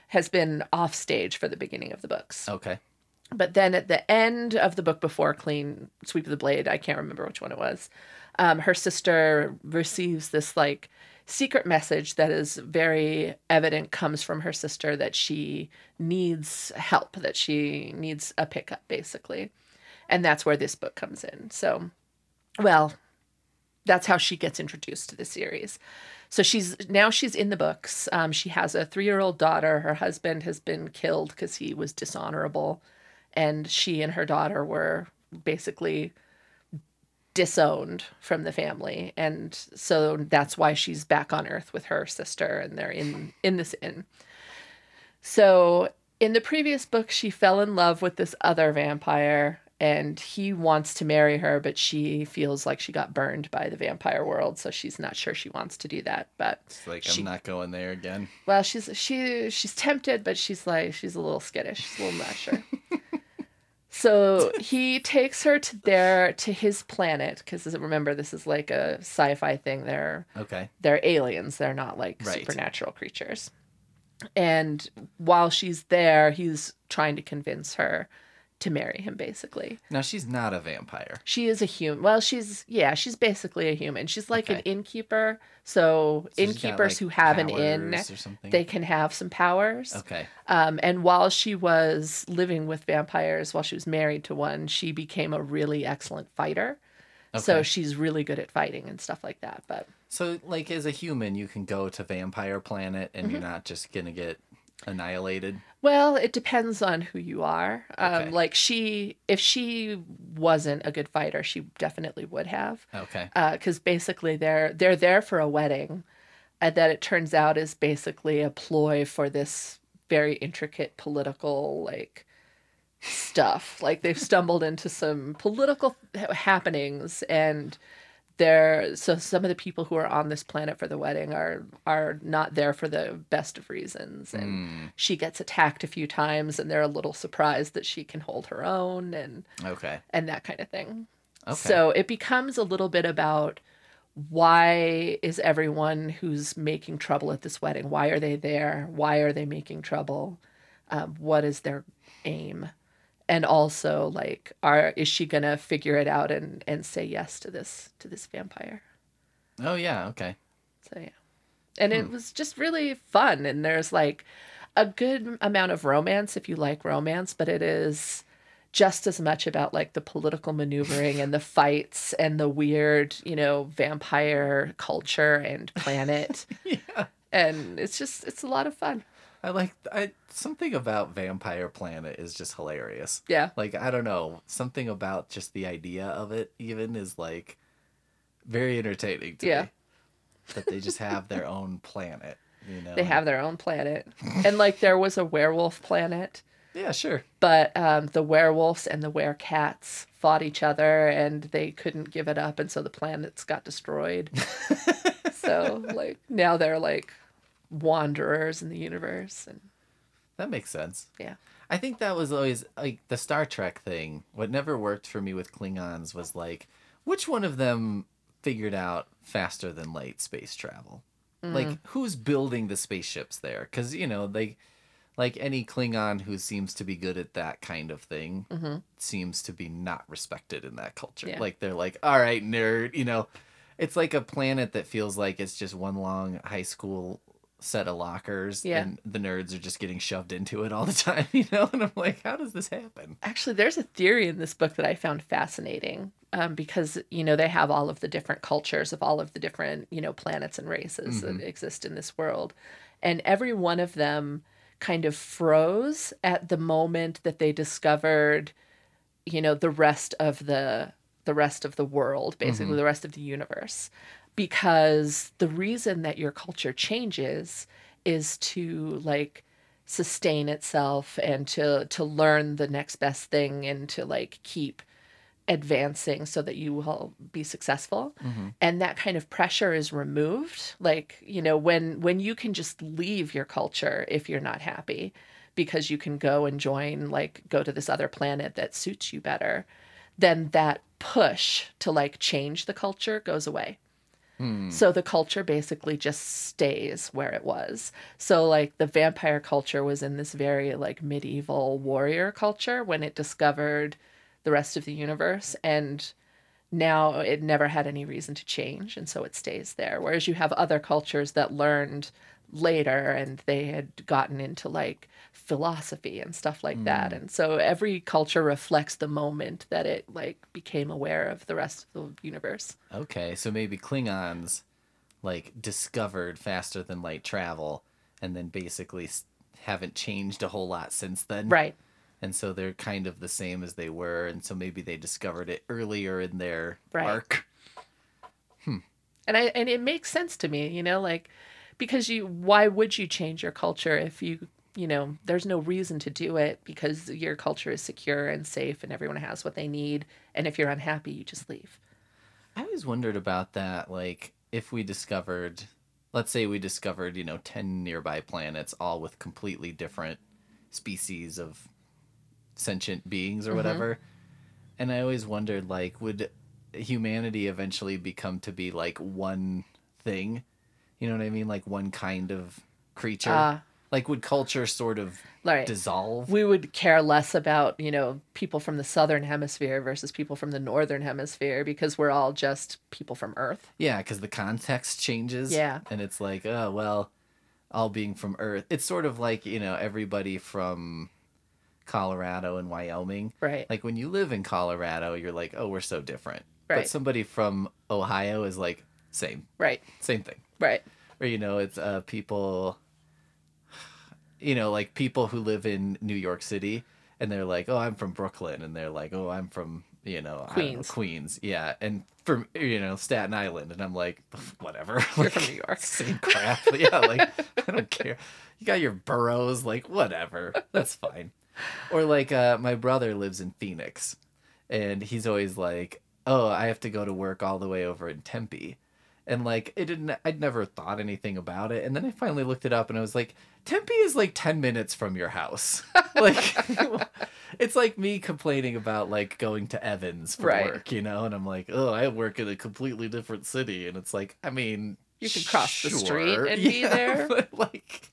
has been off stage for the beginning of the books. Okay. But then at the end of the book before Clean Sweep of the Blade, I can't remember which one it was, um, her sister receives this like secret message that is very evident comes from her sister that she needs help, that she needs a pickup, basically. And that's where this book comes in. So, well, that's how she gets introduced to the series. So she's now she's in the books. Um, she has a three year old daughter. Her husband has been killed because he was dishonorable, and she and her daughter were basically disowned from the family. And so that's why she's back on earth with her sister and they're in in this inn. So in the previous book she fell in love with this other vampire and he wants to marry her but she feels like she got burned by the vampire world. So she's not sure she wants to do that but It's like She- I'm not going there again. well she's she she's tempted but she's like she's a little skittish she's a little not sure so he takes her to their to his planet because remember this is like a sci-fi thing they're Okay. they're aliens they're not like Right. supernatural creatures and while she's there he's trying to convince her to marry him basically Now she's not a vampire. she is a human well she's yeah she's basically a human she's like an innkeeper so, So innkeepers like, who have an inn powers or something. they can have some powers Okay. um, and while she was living with vampires while she was married to one she became a really excellent fighter Okay. so she's really good at fighting and stuff like that but So, like, as a human, you can go to Vampire Planet and Mm-hmm. you're not just gonna get annihilated. Well, it depends on who you are. Um, Okay. Like she, if she wasn't a good fighter, she definitely would have. Okay. Because basically, they're they're there for a wedding, and that it turns out is basically a ploy for this very intricate political like stuff. Like they've stumbled into some political happenings and they're so some of the people who are on this planet for the wedding are are not there for the best of reasons and Mm, she gets attacked a few times and they're a little surprised that she can hold her own and okay. and that kind of thing. Okay. So it becomes a little bit about why is everyone who's making trouble at this wedding? Why are they there? Why are they making trouble? Um, what is their aim? And also, like, are is she gonna figure it out and and say yes to this to this vampire? oh yeah. Okay. So yeah, and it hmm. was just really fun. And there's like a good amount of romance if you like romance, but it is just as much about like the political maneuvering and the fights and the weird, you know, vampire culture and planet. Yeah. and it's just it's a lot of fun. I like I something about Vampire Planet is just hilarious. Yeah. Like I don't know, something about just the idea of it even is like very entertaining to Yeah. me. That they just have their own planet, you know. They have their own planet. and like there was a werewolf planet. Yeah, sure. but um, the werewolves and the werecats fought each other and they couldn't give it up and so the planets got destroyed so like now they're like wanderers in the universe and That makes sense. yeah I think that was always like the Star Trek thing. What never worked for me with Klingons was like, which one of them figured out faster than light space travel? Mm. Like, who's building the spaceships there? Because, you know, they, like any Klingon who seems to be good at that kind of thing mm-hmm. seems to be not respected in that culture. Yeah. Like, they're like, all right, nerd, you know, it's like a planet that feels like it's just one long high school set of lockers Yeah. and the nerds are just getting shoved into it all the time, you know? And I'm like, how does this happen? actually there's a theory in this book that i found fascinating um, because you know they have all of the different cultures of all of the different you know planets and races that exist in this world and every one of them kind of froze at the moment that they discovered you know the rest of the the rest of the world basically the rest of the universe because the reason that your culture changes is to like sustain itself and to to learn the next best thing and to like keep advancing so that you will be successful. Mm-hmm. and that kind of pressure is removed. Like you know when when you can just leave your culture if you're not happy because you can go and join like go to this other planet that suits you better then that push to like change the culture goes away Hmm. so the culture basically just stays where it was. So like the vampire culture was in this very like medieval warrior culture when it discovered the rest of the universe and now it never had any reason to change and so it stays there. Whereas you have other cultures that learned later and they had gotten into like philosophy and stuff like that. Mm. And so every culture reflects the moment that it like became aware of the rest of the universe. Okay, so maybe Klingons like discovered faster than light travel and then basically haven't changed a whole lot since then. Right. And so they're kind of the same as they were and so maybe they discovered it earlier in their Right. arc. Hmm. and I and it makes sense to me, you know, like because you why would you change your culture if you you know there's no reason to do it because your culture is secure and safe and everyone has what they need and if you're unhappy you just leave. I always wondered about that like if we discovered let's say we discovered, you know, 10 nearby planets all with completely different species of sentient beings or Mm-hmm. whatever. And I always wondered like would humanity eventually become to be like one thing? You know what I mean? Like one kind of creature. Ah. like would culture sort of Right. dissolve? we would care less about, you know, people from the southern hemisphere versus people from the northern hemisphere because we're all just people from Earth. Yeah, because the context changes. Yeah. And it's like, oh, well, all being from Earth. It's sort of like, you know, everybody from Colorado and Wyoming. Right. Like when you live in Colorado, you're like, oh, we're so different. But somebody from Ohio is like, same, right. same thing. Right. Or, you know, it's uh, people, you know, like people who live in New York City and they're like, oh, I'm from Brooklyn. And they're like, oh, I'm from, you know, don't know, Queens. Queens. Yeah. And from, you know, Staten Island. And I'm like, whatever. You're Like, from New York. Same crap. yeah. Like, I don't care. You got your boroughs. Like, whatever. That's fine. Or like, uh, my brother lives in Phoenix and he's always like, oh, I have to go to work all the way over in Tempe. And like it didn't I'd never thought anything about it. And then I finally looked it up and I was like, Tempe is like 10 minutes from your house. like it's like me complaining about like going to Evans for Right. work, you know? And I'm like, "Oh, I work in a completely different city." And it's like, I mean, You can cross the street sure. and be there. But like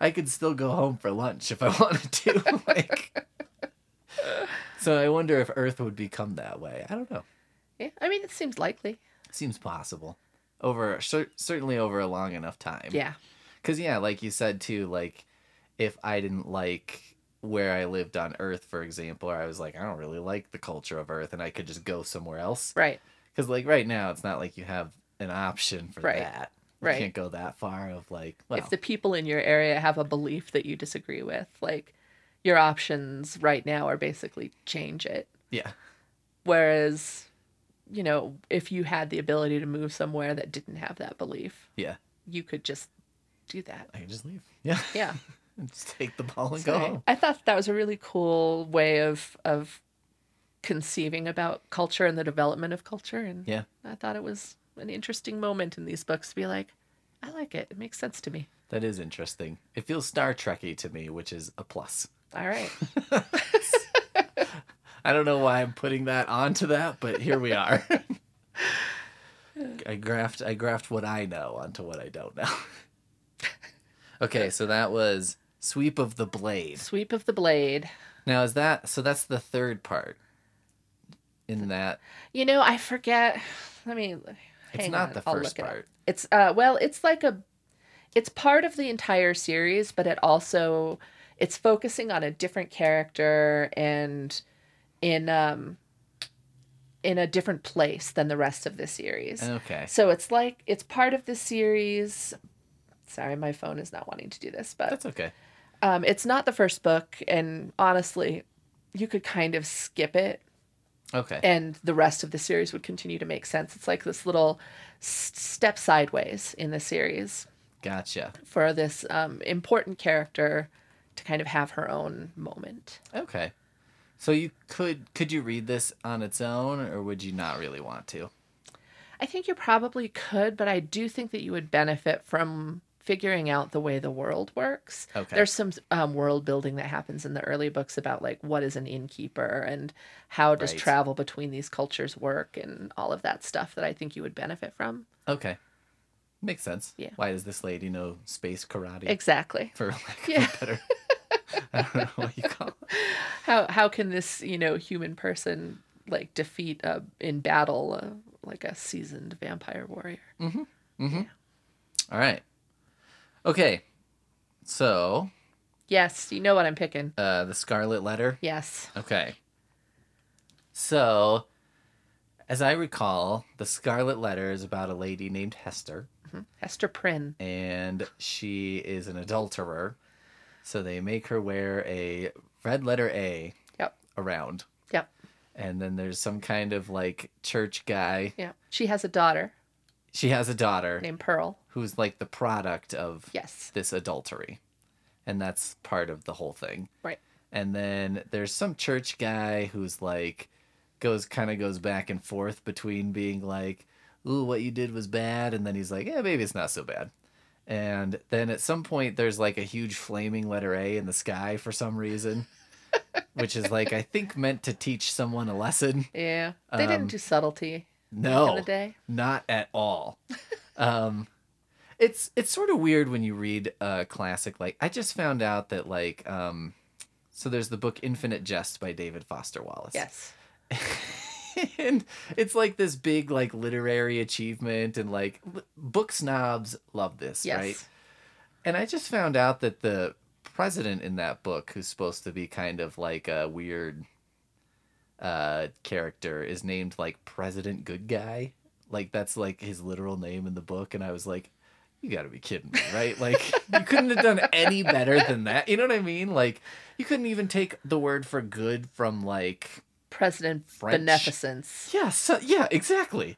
I could still go home for lunch if I wanted to. like So I wonder if Earth would become that way. I don't know. Yeah. I mean, it seems likely. Seems possible. Over cer- certainly over a long enough time. Yeah. Cuz yeah, like you said too, like if I didn't like where I lived on Earth, for example, or I was like, I don't really like the culture of Earth, and I could just go somewhere else. Right. Because like right now, it's not like you have an option for that. Right. that. You Right. can't go that far of like, well, if the people in your area have a belief that you disagree with, like your options right now are basically change it. yeah, Whereas, you know, if you had the ability to move somewhere that didn't have that belief, yeah, you could just do that. I can just leave. Yeah, Yeah. just take the ball and So go I- home. I thought that was a really cool way of of conceiving about culture and the development of culture and Yeah, I thought it was an interesting moment in these books to be like, I like it. It makes sense to me. that is interesting. It feels Star Trekky to me, which is a plus. All right. I don't know why I'm putting that onto that, but here we are. I graphed I graphed what I know onto what I don't know. okay, so that was Sweep of the Blade. Sweep of the blade. Now is that so that's the third part in that You know, I forget. Let me. it's not on, the first look it part. It's uh well, it's like a it's part of the entire series, but it also it's focusing on a different character and in um in a different place than the rest of the series. Okay. So it's like it's part of the series. Sorry, my phone is not wanting to do this, but That's okay. um, it's not the first book, and honestly, you could kind of skip it Okay. and the rest of the series would continue to make sense. It's like this little s- step sideways in the series Gotcha. for this um, important character to kind of have her own moment. Okay. So you could could you read this on its own or would you not really want to? I think you probably could, but I do think that you would benefit from figuring out the way the world works. Okay. There's some um, world building that happens in the early books about like what is an innkeeper and how does Right. travel between these cultures work and all of that stuff that I think you would benefit from. Okay. Makes sense. Yeah. Why does this lady know space karate? Exactly. For lack Yeah. better I don't know what you call it. How how can this you know human person like defeat uh, in battle uh, like a seasoned vampire warrior? All right. Okay. So, Yes, you know what I'm picking. uh the Scarlet Letter. Yes. Okay. So, as I recall, the Scarlet Letter is about a lady named Hester, Hester Prynne. and she is an adulterer. So they make her wear a red letter A Yep. around. Yep. And then there's some kind of like church guy. Yeah. She has a daughter She has a daughter named Pearl. who's like the product of Yes. this adultery. And that's part of the whole thing. Right. And then there's some church guy who's like goes kind of goes back and forth between being like, "Ooh, what you did was bad," and then he's like, "Yeah, maybe it's not so bad." And then at some point there's like a huge flaming letter A in the sky for some reason, which is like I think meant to teach someone a lesson. Yeah. They Um, didn't do subtlety No. in the day. Not at all. um, it's it's sort of weird when you read a classic. Like I just found out that like um, so there's the book Infinite Jest by David Foster Wallace. Yes. and it's like this big like literary achievement and like l- book snobs love this, Yes. right? And I just found out that the president in that book, who's supposed to be kind of like a weird uh character, is named like President Good Guy. Like that's like his literal name in the book, and I was like, you gotta be kidding me, right? Like you couldn't have done any better than that. You know what I mean? Like you couldn't even take the word for good from like President French. Beneficence. yeah, so, yeah, exactly.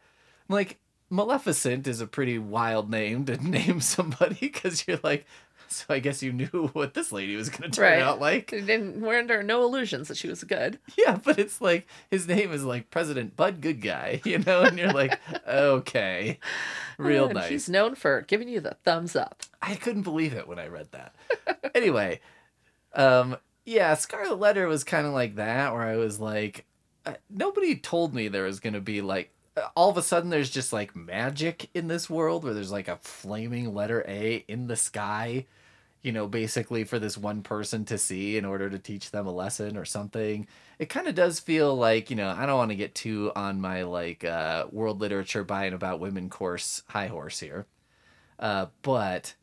Like Maleficent is a pretty wild name to name somebody because you're like, so I guess you knew what this lady was gonna turn Right. out like. Didn't, we're under no illusions that she was good. Yeah, but it's like his name is like President Bud Good Guy, you know, and you're like, okay, real And nice. He's known for giving you the thumbs up. I couldn't believe it when I read that. anyway, um, yeah, Scarlet Letter was kind of like that, where I was like, nobody told me there was gonna be like, uh, all of a sudden there's just like magic in this world where there's like a flaming letter A in the sky, you know, basically for this one person to see in order to teach them a lesson or something. It kind of does feel like, you know, I don't want to get too on my like uh, world literature by and about women course high horse here. Uh, but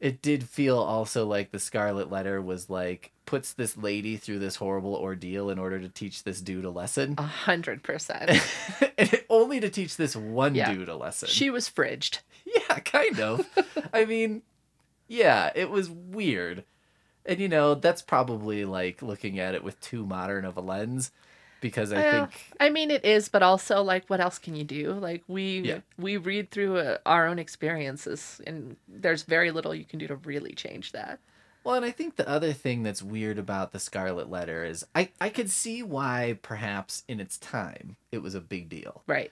it did feel also like the Scarlet Letter was like puts this lady through this horrible ordeal in order to teach this dude a lesson, A hundred percent. only to teach this one Yeah. dude a lesson. She was fridged. Yeah, kind of. I mean, yeah, it was weird. And you know, that's probably like looking at it with too modern of a lens because I Well, think I mean, it is, but also like, what else can you do? Like we Yeah. we read through uh, our own experiences, and there's very little you can do to really change that. Well, and I think the other thing that's weird about the Scarlet Letter is I, I could see why perhaps in its time it was a big deal. Right.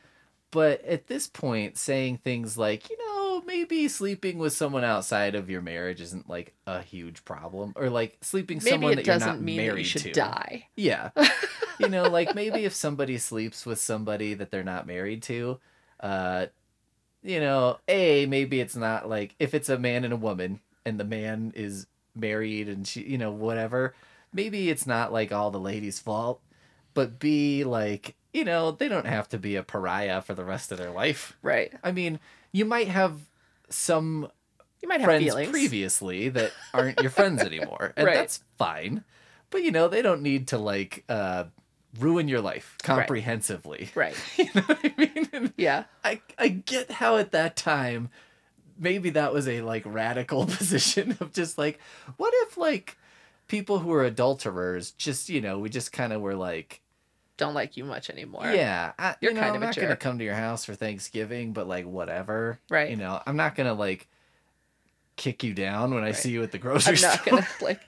But at this point, saying things like, you know, maybe sleeping with someone outside of your marriage isn't like a huge problem, or like sleeping Maybe someone that you're not mean that married you should to. die. Yeah. you know, like maybe if somebody sleeps with somebody that they're not married to, uh, you know, A, maybe it's not like if it's a man and a woman and the man is married and she, you know, whatever, maybe it's not like all the lady's fault. But B, like, you know, they don't have to be a pariah for the rest of their life. Right. I mean, you might have some You might have friends feelings. previously that aren't your friends anymore and Right. that's fine but you know they don't need to like uh ruin your life comprehensively Right. you know what i mean And Yeah. i i get how at that time maybe that was a like radical position of just like what if like people who are adulterers just you know we just kind of were like Don't like you much anymore. yeah, I, You're you know, kind I'm of a not gonna come to your house for Thanksgiving, but like whatever, Right. You know, I'm not gonna like kick you down when I Right. see you at the grocery I'm store. gonna like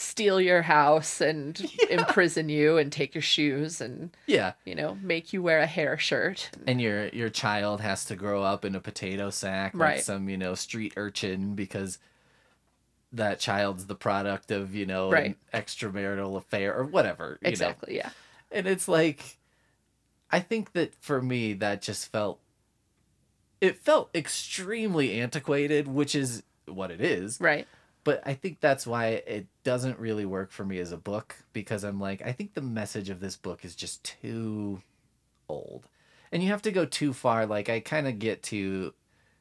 steal your house and imprison you and take your shoes and Yeah. you know make you wear a hair shirt. And your your child has to grow up in a potato sack like Right. some, you know, street urchin because that child's the product of, you know, Right. an extramarital affair or whatever. You Know? Exactly. Yeah. And it's like I think that for me that just felt it felt extremely antiquated, which is what it is. Right. But I think that's why it doesn't really work for me as a book because I'm like, I think the message of this book is just too old. And you have to go too far. Like, I kind of get to,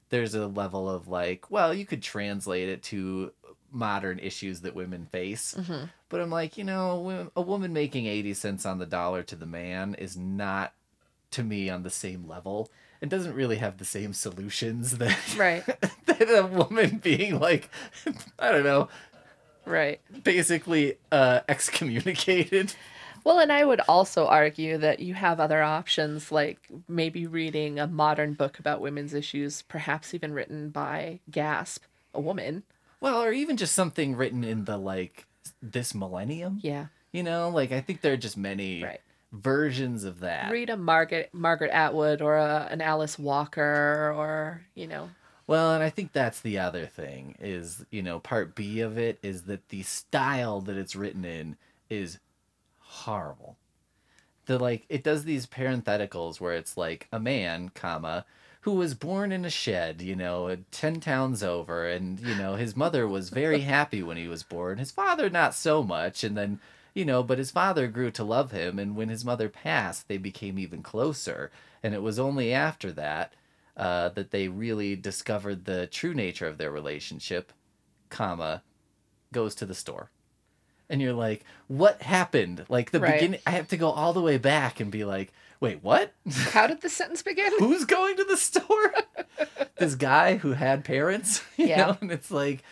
there's a level of like, well, you could translate it to modern issues that women face. hmm But I'm like, you know, a woman making 80 cents on the dollar to the man is not, to me, on the same level. It doesn't really have the same solutions that Right. that a woman being like, I don't know, Right. basically uh, excommunicated. Well, and I would also argue that you have other options, like maybe reading a modern book about women's issues, perhaps even written by Gasp, a woman. Well, or even just something written in the like this millennium. Yeah. You know, like I think there are just many Right. versions of that. Read a Margaret Margaret Atwood or a, an Alice Walker or you know. Well, and I think that's the other thing is, you know, part B of it is that the style that it's written in is horrible. The like it does these parentheticals where it's like a man, comma, who was born in a shed, you know, 10 towns over and, you know, his mother was very happy when he was born. His father not so much and then you know, but his father grew to love him, and when his mother passed, they became even closer. And it was only after that uh, that they really discovered the true nature of their relationship, comma, goes to the store. And you're like, what happened? Like the Right. beginning, I have to go all the way back and be like, wait, what? How did the sentence begin? Who's going to the store? this guy who had parents, you Yeah. know? And it's like,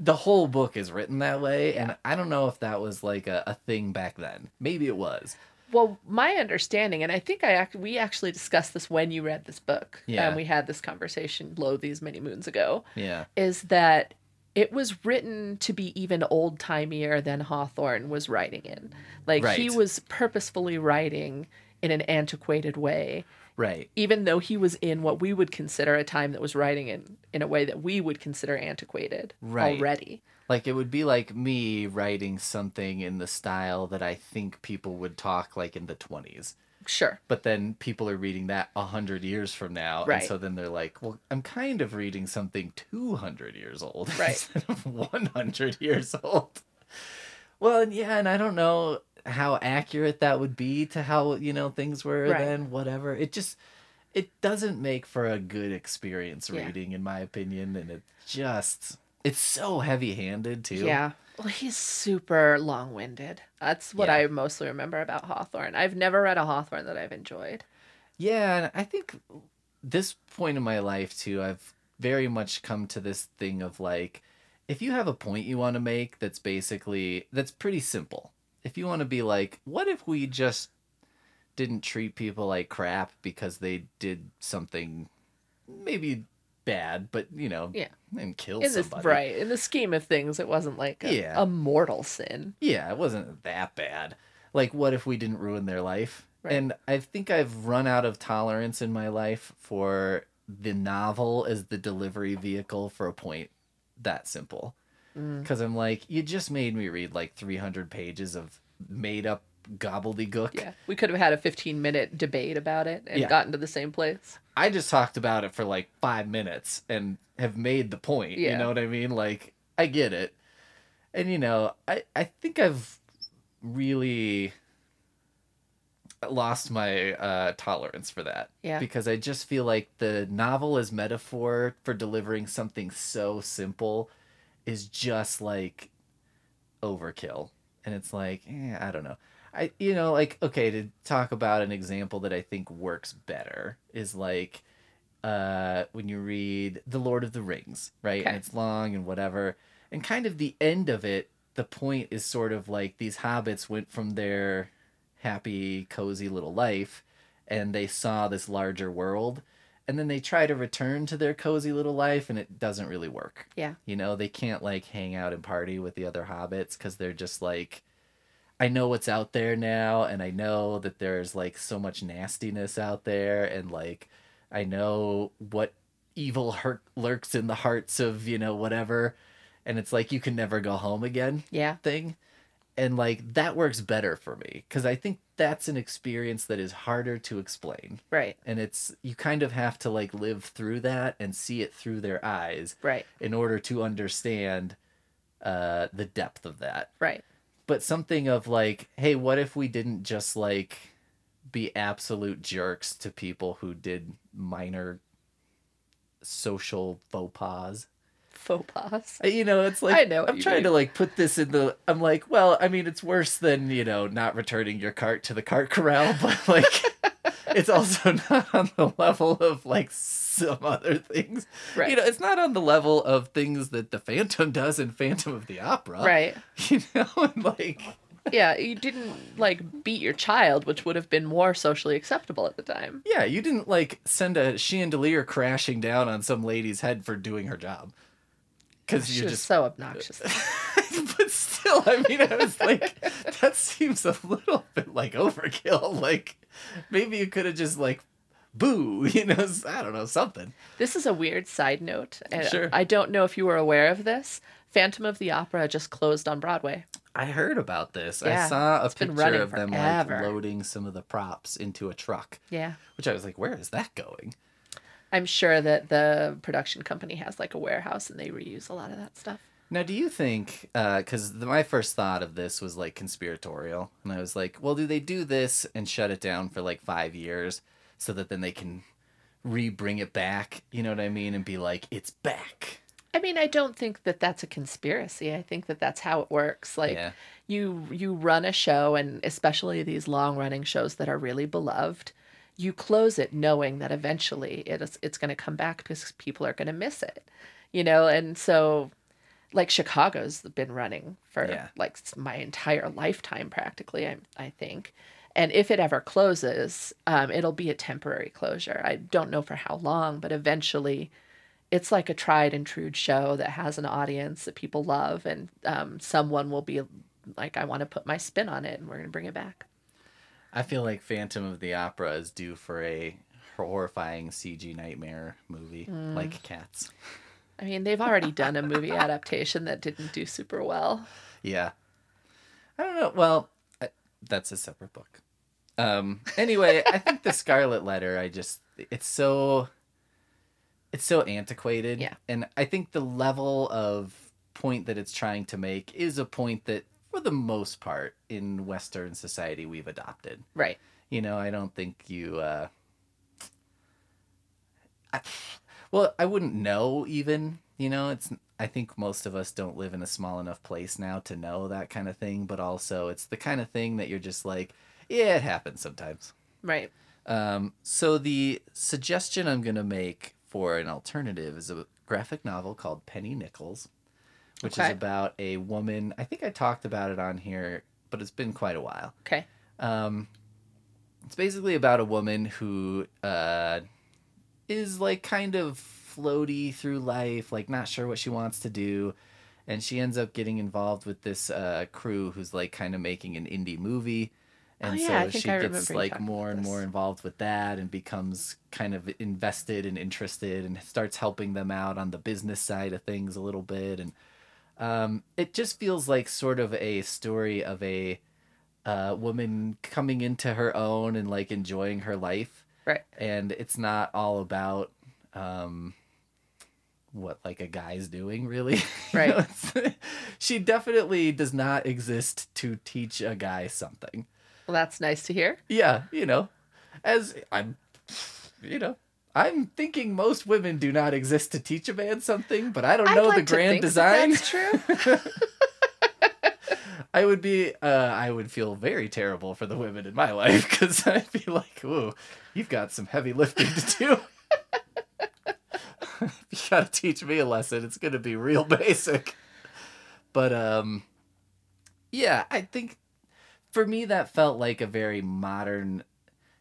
the whole book is written that way. And I don't know if that was like a, a thing back then. Maybe it was. Well, my understanding, and I think I act- we actually discussed this when you read this book, um, Yeah. and we had this conversation lo these many moons ago, Yeah. is that it was written to be even old timeier than Hawthorne was writing in. Like he was purposefully writing in an antiquated way, Right. even though he was in what we would consider a time that was writing in in a way that we would consider antiquated Right. already. Like it would be like me writing something in the style that I think people would talk like in the 20s. Sure. But then people are reading that 100 years from now. Right. And so then they're like, well, I'm kind of reading something 200 years old Right. instead of 100 years old. Well, and yeah, and I don't know how accurate that would be to how, you know, things were Right. then, whatever. It just it doesn't make for a good experience Yeah. reading in my opinion and it just it's so heavy-handed too. Yeah. Well, he's super long winded. That's what Yeah. I mostly remember about Hawthorne. I've never read a Hawthorne that I've enjoyed. Yeah, and I think this point in my life too, I've very much come to this thing of like, if you have a point you want to make that's basically that's pretty simple. If you want to be like, what if we just didn't treat people like crap because they did something maybe bad, but you know, Yeah. and kill In this, somebody. right. In the scheme of things, it wasn't like a, Yeah. a mortal sin. Yeah, it wasn't that bad. Like, what if we didn't ruin their life? Right. And I think I've run out of tolerance in my life for the novel as the delivery vehicle for a point that simple. Mm. Because I'm like, you just made me read like 300 pages of made up gobbledygook. Yeah. We could have had a 15 minute debate about it and Yeah. gotten to the same place. I just talked about it for like five minutes and have made the point. Yeah. You know what I mean? Like, I get it. And, you know, I, I think I've really lost my uh, tolerance for that. Yeah. Because I just feel like the novel as metaphor for delivering something so simple is just like overkill. And it's like, eh, I don't know. I you know, like okay, to talk about an example that I think works better is like uh when you read The Lord of the Rings, right? Okay. And it's long and whatever. And kind of the end of it, the point is sort of like these hobbits went from their happy, cozy little life and they saw this larger world and then they try to return to their cozy little life and it doesn't really work. Yeah. You know, they can't like hang out and party with the other hobbits cuz they're just like I know what's out there now and I know that there's like so much nastiness out there and like I know what evil hurt lurks in the hearts of, you know, whatever and it's like you can never go home again Yeah. thing and like that works better for me cuz I think that's an experience that is harder to explain Right. and it's you kind of have to like live through that and see it through their eyes Right. in order to understand uh the depth of that Right. But something of like hey what if we didn't just like be absolute jerks to people who did minor social faux pas Faux pas. Uh, you know it's like I know i'm trying mean. to like put this in the i'm like well i mean it's worse than you know not returning your cart to the cart corral but like it's also not on the level of like some other things Right. you know it's not on the level of things that the phantom does in phantom of the opera Right. you know and like Yeah, you didn't like beat your child, which would have been more socially acceptable at the time. yeah you didn't like send a chandelier crashing down on some lady's head for doing her job because you was just so obnoxious. but still, I mean, I was like, that seems a little bit like overkill. Like, maybe you could have just like, boo, you know, I don't know, something. This is a weird side note. Sure. I don't know if you were aware of this. Phantom of the Opera just closed on Broadway. I heard about this. Yeah, I saw a picture of them like loading some of the props into a truck, Yeah. which I was like, where is that going? I'm sure that the production company has like a warehouse and they reuse a lot of that stuff. Now, do you think, uh, because my first thought of this was like conspiratorial, and I was like, well, do they do this and shut it down for like five years so that then they can re bring it back? You know what I mean? And be like, it's back. I mean, I don't think that that's a conspiracy. I think that that's how it works. Like Yeah. you you run a show and especially these long-running shows that are really beloved, you close it knowing that eventually it is it's going to come back because people are going to miss it. You know, and so like Chicago's been running for Yeah. like my entire lifetime practically, I I think. And if it ever closes, um, it'll be a temporary closure. I don't know for how long, but eventually it's like a tried and true show that has an audience that people love and um, someone will be like i want to put my spin on it and we're going to bring it back I feel like Phantom of the Opera is due for a horrifying CG nightmare movie Mm. like Cats. i mean they've already done a movie adaptation that didn't do super well Yeah. I don't know. Well, I, that's a separate book. Um. Anyway, I think the Scarlet Letter. I just it's so it's so antiquated. Yeah. And I think the level of point that it's trying to make is a point that, for the most part, in Western society, we've adopted. right You know, I don't think you. Uh, I, well, I wouldn't know even. You know, it's. I think most of us don't live in a small enough place now to know that kind of thing. But also, it's the kind of thing that you're just like, yeah, it happens sometimes. right Um, so the suggestion I'm gonna make for an alternative is a graphic novel called Penny Nichols, which is about a woman. I think I talked about it on here, but it's been quite a while. okay Um, it's basically about a woman who uh, is like kind of floaty through life, like not sure what she wants to do, and she ends up getting involved with this uh, crew who's like kind of making an indie movie. And Oh, yeah, so she gets like more and more involved with that and becomes kind of invested and interested and starts helping them out on the business side of things a little bit and um, it just feels like sort of a story of a uh, woman coming into her own and like enjoying her life. Right. And it's not all about um what like a guy's doing really. You Right. know, she definitely does not exist to teach a guy something. Well that's nice to hear. Yeah you know as i'm you know i'm thinking most women do not exist to teach a man something but i don't I'd know like the grand think that design that's true I would be, uh, I would feel very terrible for the women in my life because I'd be like, "Ooh, you've got some heavy lifting to do. you gotta teach me a lesson. It's gonna be real basic." But um, yeah, I think for me that felt like a very modern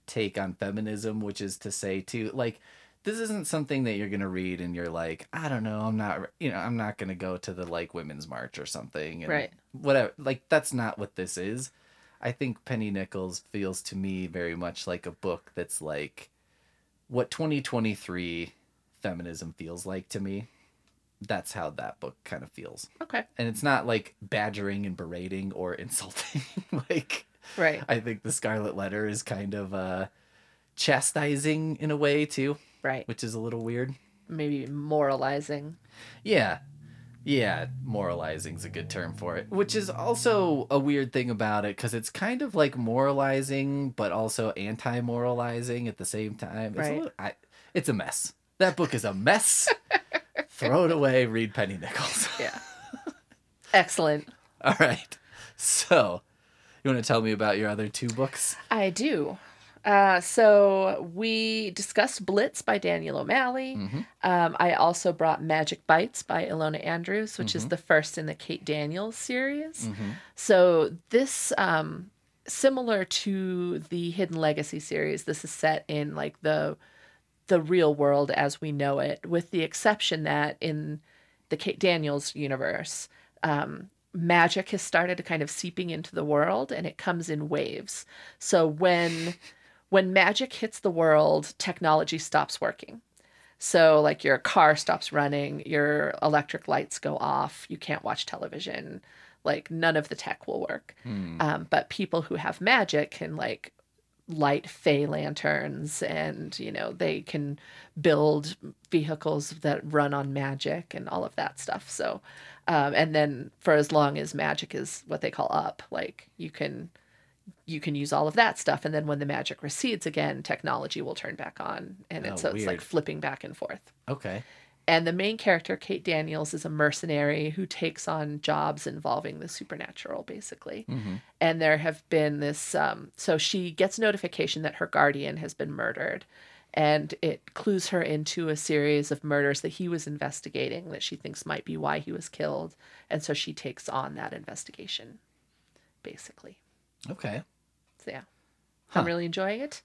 take on feminism, which is to say, too, like this isn't something that you're gonna read and you're like, I don't know, I'm not, you know, I'm not gonna go to the like women's march or something, and Right. Whatever, like that's not what this is. I think Penny Nichols feels to me very much like a book that's like what 2023 feminism feels like to me. That's how that book kind of feels. Okay. And it's not like badgering and berating or insulting. like Right. I think the Scarlet Letter is kind of uh chastising in a way too, Right. which is a little weird. Maybe moralizing. Yeah. Yeah, moralizing's a good term for it. Which is also a weird thing about it because it's kind of like moralizing, but also anti-moralizing at the same time. It's, a, Right. little- I, it's a mess. That book is a mess. Throw it away. Read Penny Nichols. Yeah. Excellent. All right. So, you want to tell me about your other two books? I do. Uh, so we discussed Blitz by Daniel O'Malley. Um, I also brought Magic Bites by Ilona Andrews, which is the first in the Kate Daniels series. So this, um, similar to the Hidden Legacy series, this is set in like the the real world as we know it, with the exception that in the Kate Daniels universe, um, magic has started to kind of seeping into the world, and it comes in waves. So when when magic hits the world, technology stops working. So like your car stops running, your electric lights go off, you can't watch television, like none of the tech will work. Um, but people who have magic can like light fey lanterns and you know they can build vehicles that run on magic and all of that stuff so um, and then for as long as magic is what they call up like you can you can use all of that stuff and then when the magic recedes again technology will turn back on and Oh, it's so it's like flipping back and forth Okay. and the main character, Kate Daniels, is a mercenary who takes on jobs involving the supernatural, basically. And there have been this, um, so she gets notification that her guardian has been murdered. And it clues her into a series of murders that he was investigating that she thinks might be why he was killed. And so she takes on that investigation, basically. Okay. So, yeah. Huh. I'm really enjoying it,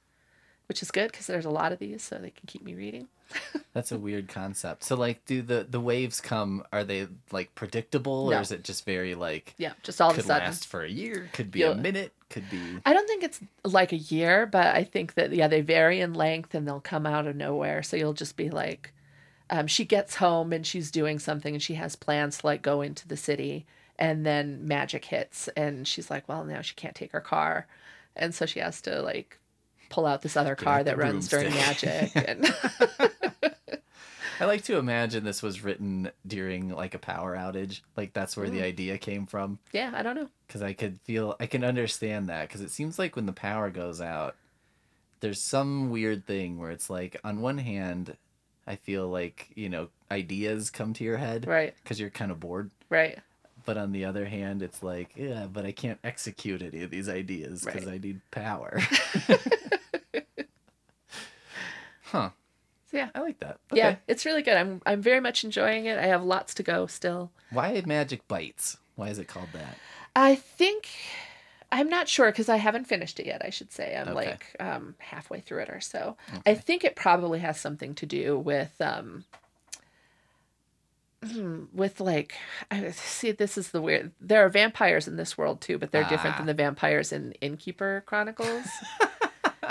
which is good because there's a lot of these, so they can keep me reading. That's a weird concept. So like do the the waves come are they like predictable No. or is it just very like Yeah, just all of a sudden. last for a year, could be You'll- a minute, could be I don't think it's like a year, but I think that yeah, they vary in length and they'll come out of nowhere. So you'll just be like, um, she gets home and she's doing something and she has plans to like go into the city, and then magic hits and she's like, well, now she can't take her car, and so she has to like pull out this other car that runs during magic. And I like to imagine this was written during like a power outage. Like that's where Mm. the idea came from yeah, I don't know. because I could feel I can understand that because it seems like when the power goes out there's some weird thing where it's like on one hand I feel like, you know, ideas come to your head Right, because you're kind of bored. right, But on the other hand, it's like, yeah, but I can't execute any of these ideas because Right. I need power. huh. so yeah. I like that. Yeah, it's really good. I'm I'm very much enjoying it. I have lots to go still. Why Magic Bites? Why is it called that? I think I'm not sure because I haven't finished it yet. I should say I'm Okay. like um, halfway through it or so. I think it probably has something to do with um, hmm, with like I see. This is the weird. There are vampires in this world too, but they're different Ah. than the vampires in Innkeeper Chronicles.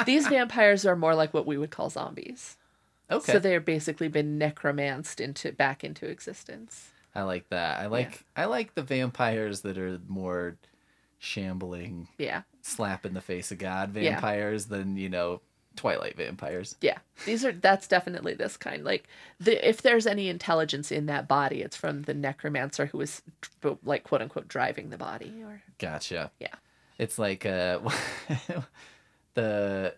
These vampires are more like what we would call zombies. Okay. So they have basically been necromanced into back into existence. I like that. I like I like the vampires that are more shambling, Yeah. slap in the face of God Yeah. vampires than, you know, Twilight vampires. Yeah, these are that's definitely this kind. Like the if there's any intelligence in that body, it's from the necromancer who was like quote unquote driving the body. Or Gotcha. Yeah. It's like uh the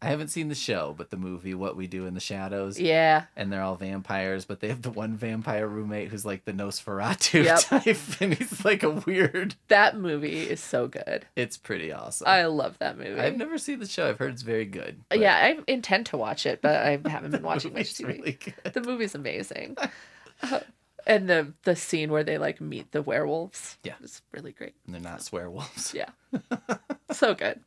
I haven't seen the show, but the movie What We Do in the Shadows. yeah, And they're all vampires, but they have the one vampire roommate who's like the Nosferatu Yep. type, and he's like a weird. that movie is so good. It's pretty awesome. I love that movie. I've never seen the show. I've heard it's very good. but yeah, I intend to watch it, but I haven't been watching much TV. really good. The movie's amazing. Uh, and the the scene where they like meet the werewolves. Yeah. It's really great. And they're not werewolves. Yeah, so good.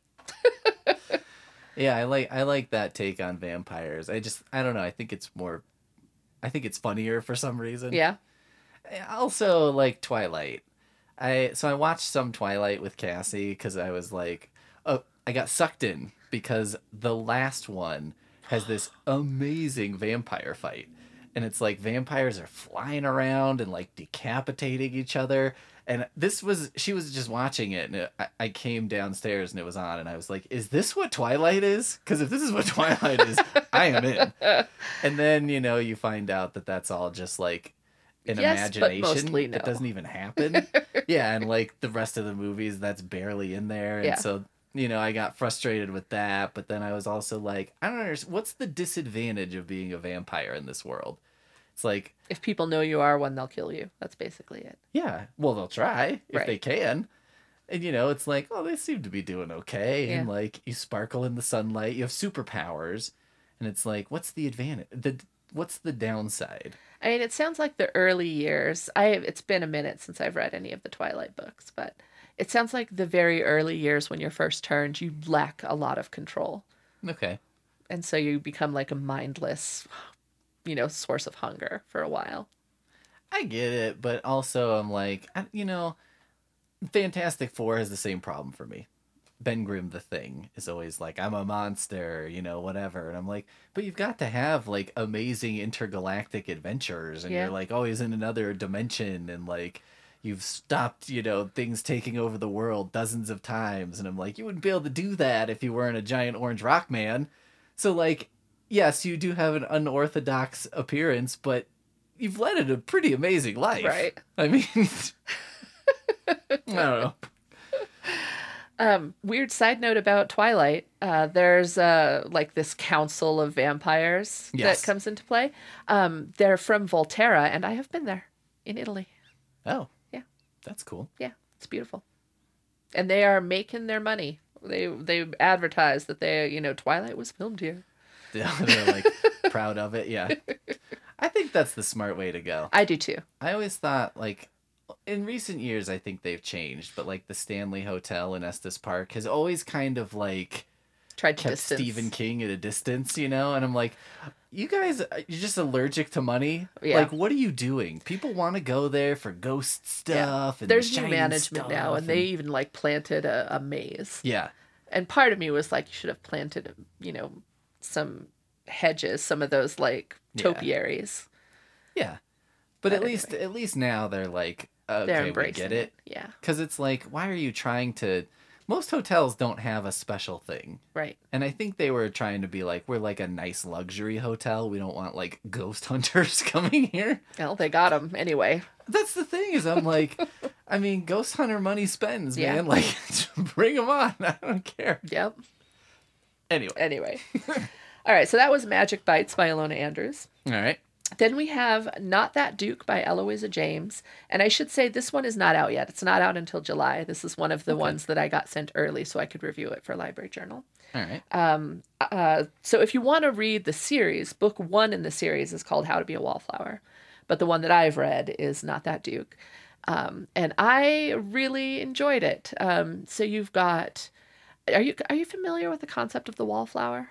Yeah, I like I like that take on vampires. I just I don't know. I think it's more. I think it's funnier for some reason. Yeah. Eh, also, like Twilight. I so I watched some Twilight with Cassie because I was like, oh, I got sucked in because the last one has this amazing vampire fight, and it's like vampires are flying around and like decapitating each other. And this was she was just watching it, and it, I, I came downstairs and it was on, and I was like, "Is this what Twilight is? Because if this is what Twilight is, I am in." And then you know you find out that that's all just like an Yes, but imagination mostly that no. doesn't even happen. yeah, and like the rest of the movies, that's barely in there, and Yeah. so you know I got frustrated with that. But then I was also like, I don't understand. What's the disadvantage of being a vampire in this world? It's like, If people know you are one, they'll kill you. That's basically it. yeah, well they'll try if Right. they can. And you know, it's like, oh, they seem to be doing okay, and like you sparkle in the sunlight, you have superpowers, and it's like, what's the advantage? The what's the downside? I mean, it sounds like the early years. I it's been a minute since I've read any of the Twilight books, but it sounds like the very early years when you're first turned, you lack a lot of control, Okay. and so you become like a mindless, you know, source of hunger for a while. I get it, but also I'm like, I, you know, Fantastic Four has the same problem for me. Ben Grimm, the thing, is always like, I'm a monster, you know, whatever. And I'm like, but you've got to have like amazing intergalactic adventures, and Yeah. you're like always in another dimension, and like you've stopped, you know, things taking over the world dozens of times. And I'm like, you wouldn't be able to do that if you weren't a giant orange rock man. So, like, yes, you do have an unorthodox appearance, but you've led a pretty amazing life. Right. I mean, I don't know. Um, weird side note about Twilight. Uh, there's uh, like this council of vampires Yes. that comes into play. Um, they're from Volterra, and I have been there in Italy. Oh. Yeah. That's cool. Yeah, it's beautiful. And they are making their money. They they advertise that they you know Twilight was filmed here. Yeah, They're like proud of it. Yeah. I think that's the smart way to go. I do too. I always thought like in recent years I think they've changed, but like the Stanley Hotel in Estes Park has always kind of like Tried to kept distance. Stephen King at a distance, you know? And I'm like, you guys, uh, you're just allergic to money. Yeah. Like, what are you doing? People want to go there for ghost stuff. And There's the new management now, stuff and they even like planted a, a maze. yeah, And part of me was like, you should have planted, you know, some hedges, some of those like topiaries. yeah. But, But at least, at least now they're like, okay, They're we embracing get it. Yeah, Because it's like, why are you trying to? Most hotels don't have a special thing. right. And I think they were trying to be like, we're like a nice luxury hotel. We don't want like ghost hunters coming here. Well, they got them anyway. That's the thing is, I'm like, I mean, ghost hunter money spends, Yeah. man. Like, bring them on. I don't care. Yep. Anyway, Anyway. All right, so that was Magic Bites by Ilona Andrews. all right. Then we have Not That Duke by Eloisa James. And I should say this one is not out yet. It's not out until July. This is one of the ones that I got sent early so I could review it for Library Journal. All right. Um, Uh, so if you want to read the series, book one in the series is called How to Be a Wallflower. But the one that I've read is Not That Duke. Um, and I really enjoyed it. Um, so you've got are you are you familiar with the concept of the wallflower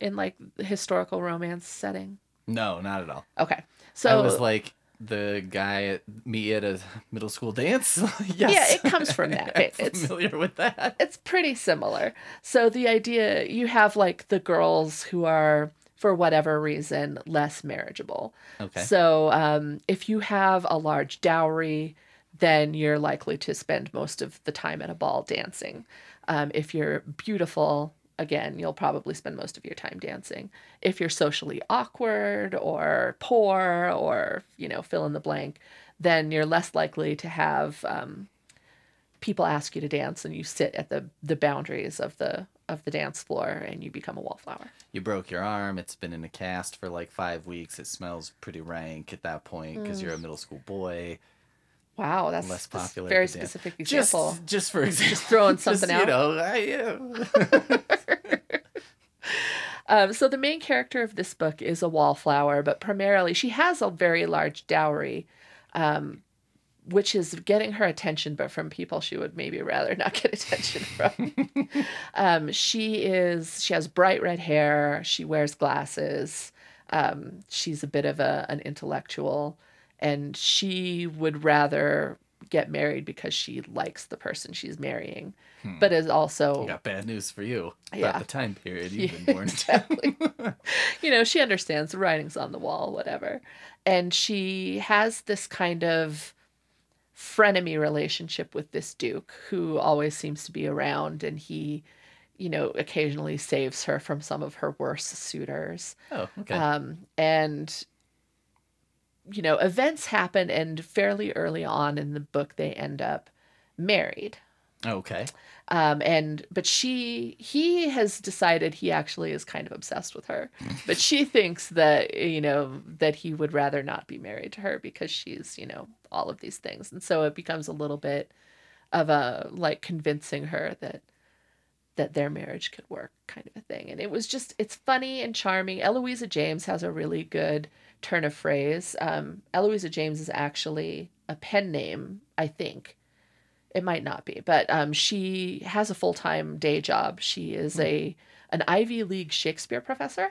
in like the historical romance setting? No, not at all. Okay. I So was like the guy at me at a middle school dance. yes. Yeah, it comes from that. It- it's- familiar with that. it's pretty similar. So the idea you have like the girls who are for whatever reason less marriageable. Okay. So um, if you have a large dowry, then you're likely to spend most of the time at a ball dancing. Um, if you're beautiful, again, you'll probably spend most of your time dancing. If you're socially awkward or poor or, you know, fill in the blank, then you're less likely to have um, people ask you to dance and you sit at the, the boundaries of the of the dance floor and you become a wallflower. You broke your arm. It's been in a cast for like five weeks. It smells pretty rank at that point because you're a middle school boy. Wow, that's Less popular very specific Just, example. just for example, just throwing just, something You out. know, I, Um, so the main character of this book is a wallflower, but primarily she has a very large dowry. Um, which is getting her attention, but from people she would maybe rather not get attention from. um, she is she has bright red hair. She wears glasses. Um, she's a bit of a an intellectual, and she would rather get married because she likes the person she's marrying, but is also Got bad news for you Yeah. about the time period you've Yeah, been born exactly. you know, she understands the writing's on the wall, whatever. And she has this kind of frenemy relationship with this Duke who always seems to be around and he, you know, occasionally saves her from some of her worst suitors. Oh, okay. Um, and you know, events happen and fairly early on in the book they end up married. Okay. um and but she he has decided he actually is kind of obsessed with her. But she thinks that you know that he would rather not be married to her because she's you know all of these things. And so it becomes a little bit of a like convincing her that that their marriage could work kind of a thing. And it was just it's funny and charming. Eloisa james has a really good turn of phrase um, eloisa james is actually a pen name i think it might not be, but um, she has a full time day job. She is a an Ivy League Shakespeare professor.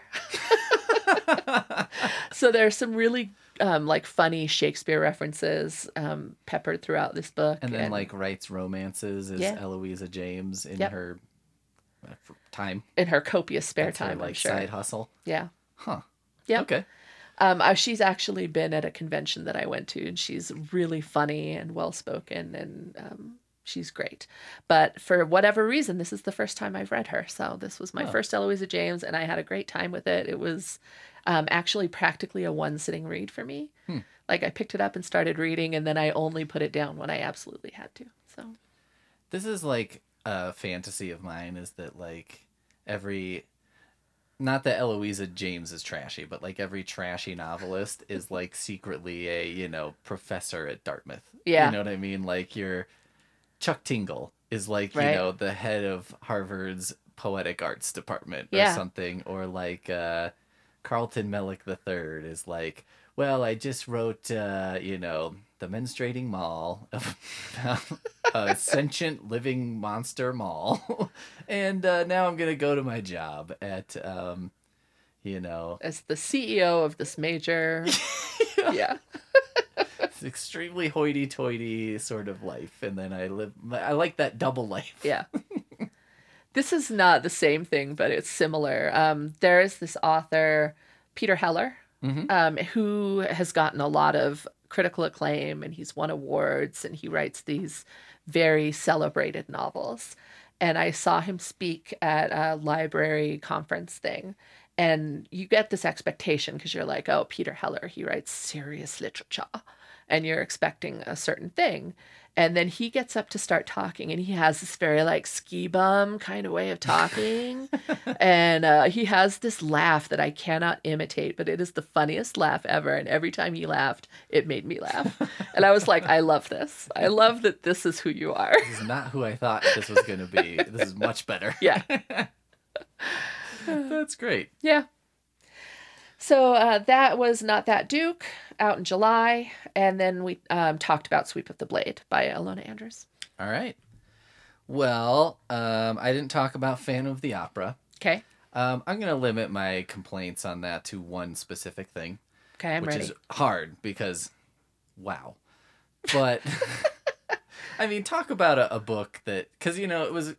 so there's some really um, like funny Shakespeare references um, peppered throughout this book. and then like writes romances as Yeah. Eloisa James in Yep. her uh, time. in her copious spare That's her, time, I'm like sure. side hustle. Yeah. Huh. Yeah. Okay. Um, uh, she's actually been at a convention that I went to, and she's really funny and well spoken, and um, she's great. But for whatever reason, this is the first time I've read her. So this was my Oh. first Eloisa James, and I had a great time with it. It was um, actually practically a one sitting read for me. Hmm. Like I picked it up and started reading, and then I only put it down when I absolutely had to. So This is like a fantasy of mine is that like every not that Eloisa James is trashy, but like every trashy novelist is like secretly a, you know, professor at Dartmouth. Yeah. You know what I mean? Like your Chuck Tingle is like, Right. you know, the head of Harvard's poetic arts department or Yeah. something. Or like uh Carlton Mellick the third is like, well, I just wrote, uh, you know, The Menstruating Mall, a sentient living monster mall. and uh, now I'm going to go to my job at, um, you know, as the CEO of this major, yeah. it's extremely hoity toity sort of life. And then I live, I like that double life. Yeah. this is not the same thing, but it's similar. Um, there is this author, Peter Heller, Mhm. um, who has gotten a lot of critical acclaim and he's won awards and he writes these very celebrated novels. And I saw him speak at a library conference thing. And you get this expectation because you're like, oh, Peter Heller, he writes serious literature. And you're expecting a certain thing. And then he gets up to start talking, and he has this very like ski bum kind of way of talking. and uh, he has this laugh that I cannot imitate, but it is the funniest laugh ever. And every time he laughed, it made me laugh. and I was like, I love this. I love that this is who you are. This is not who I thought this was going to be. This is much better. yeah. That's great. Yeah. So uh, that was Not That Duke out in July. And then we um, talked about Sweep of the Blade by Ilona Andrews. All right. Well, um, I didn't talk about Phantom of the Opera. Okay. Um, I'm going to limit my complaints on that to one specific thing, Okay, I'm ready. which ready. is hard because, wow. But, I mean, talk about a, a book that, because, you know, it was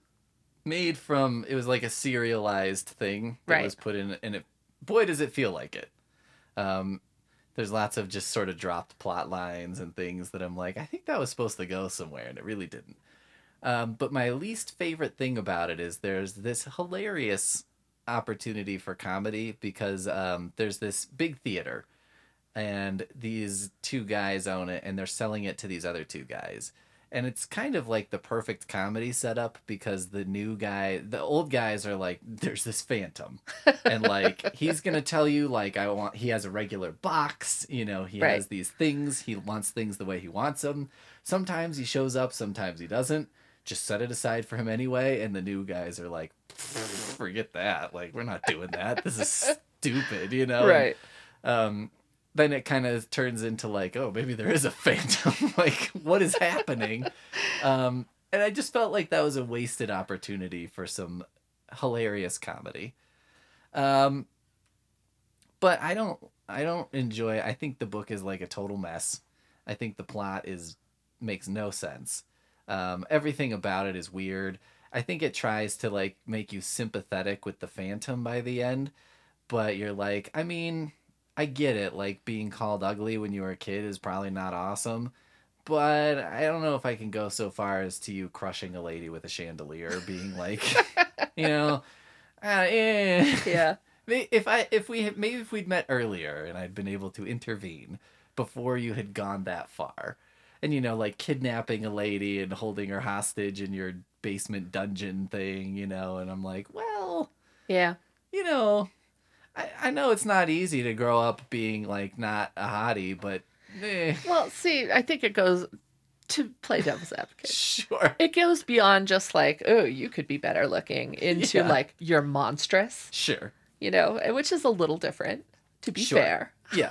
made from, it was like a serialized thing that Right. was put in, and it, boy, does it feel like it. Um, there's lots of just sort of dropped plot lines and things that I'm like, I think that was supposed to go somewhere, and it really didn't. Um, but my least favorite thing about it is there's this hilarious opportunity for comedy because um, there's this big theater and these two guys own it and they're selling it to these other two guys and it's kind of like the perfect comedy setup because the new guy the old guys are like there's this phantom. And like he's gonna tell you like i want he has a regular box you know he Right. has these things he wants things the way he wants them sometimes he shows up sometimes he doesn't. Just set it aside for him anyway and the new guys are like forget that like we're not doing that. This is stupid you know? Right. um then it kind of turns into like, oh, maybe there is a phantom. like, what is happening? Um, and I just felt like that was a wasted opportunity for some hilarious comedy. Um, but I don't, I don't enjoy. I think the book is like a total mess. I think the plot is makes no sense. Um, everything about it is weird. I think it tries to like make you sympathetic with the Phantom by the end, but you're like, I mean, I get it. Like being called ugly when you were a kid is probably not awesome, but I don't know if I can go so far as to you crushing a lady with a chandelier, being like, you know, uh, eh. Yeah. If I if we had, maybe if we'd met earlier and I'd been able to intervene before you had gone that far, and you know like kidnapping a lady and holding her hostage in your basement dungeon thing, you know, and I'm like, well, Yeah. you know, I, I know it's not easy to grow up being like not a hottie, but eh, Well, see, I think it goes to play devil's advocate. sure, It goes beyond just like, oh, you could be better looking into Yeah. like you're monstrous, sure, you know, which is a little different, to be Sure. fair. yeah.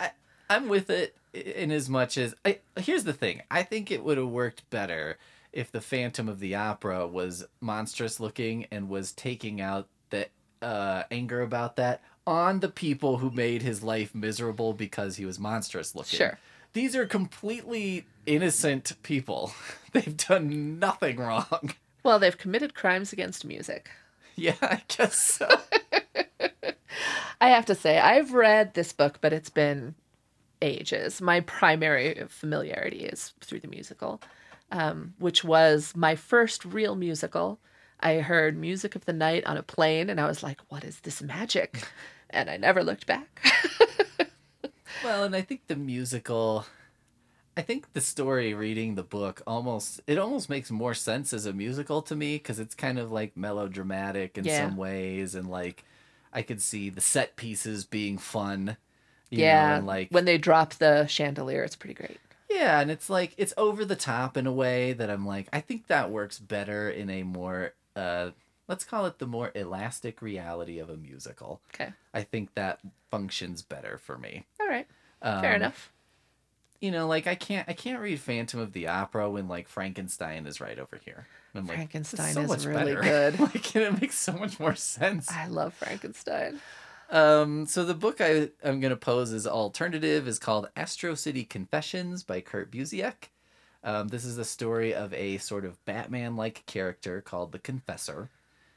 I I'm with it in as much as I here's the thing. I think it would have worked better if the Phantom of the Opera was monstrous looking and was taking out the uh, anger about that on the people who made his life miserable because he was monstrous looking. Sure. These are completely innocent people. They've done nothing wrong. Well, they've committed crimes against music. Yeah, I guess so. I have to say, I've read this book, but it's been ages. My primary familiarity is through the musical, um, which was my first real musical. I heard Music of the Night on a plane, and I was like, what is this magic? And I never looked back. Well, and I think the musical I think the story reading the book almost it almost makes more sense as a musical to me cuz it's kind of like melodramatic in Yeah. some ways and like I could see the set pieces being fun. You yeah. know, and like when they drop the chandelier, it's pretty great. yeah, and it's like it's over the top in a way that I'm like I think that works better in a more uh let's call it the more elastic reality of a musical. Okay. I think that functions better for me. All right. Fair Um, enough. you know, like I can't I can't read Phantom of the Opera when like Frankenstein is right over here. I'm like, Frankenstein "It's so is really better." good. like and it makes so much more sense. I love Frankenstein. Um, so the book I I'm gonna pose as alternative is called Astro City Confessions by Kurt Busiek. Um, this is a story of a sort of Batman-like character called the Confessor,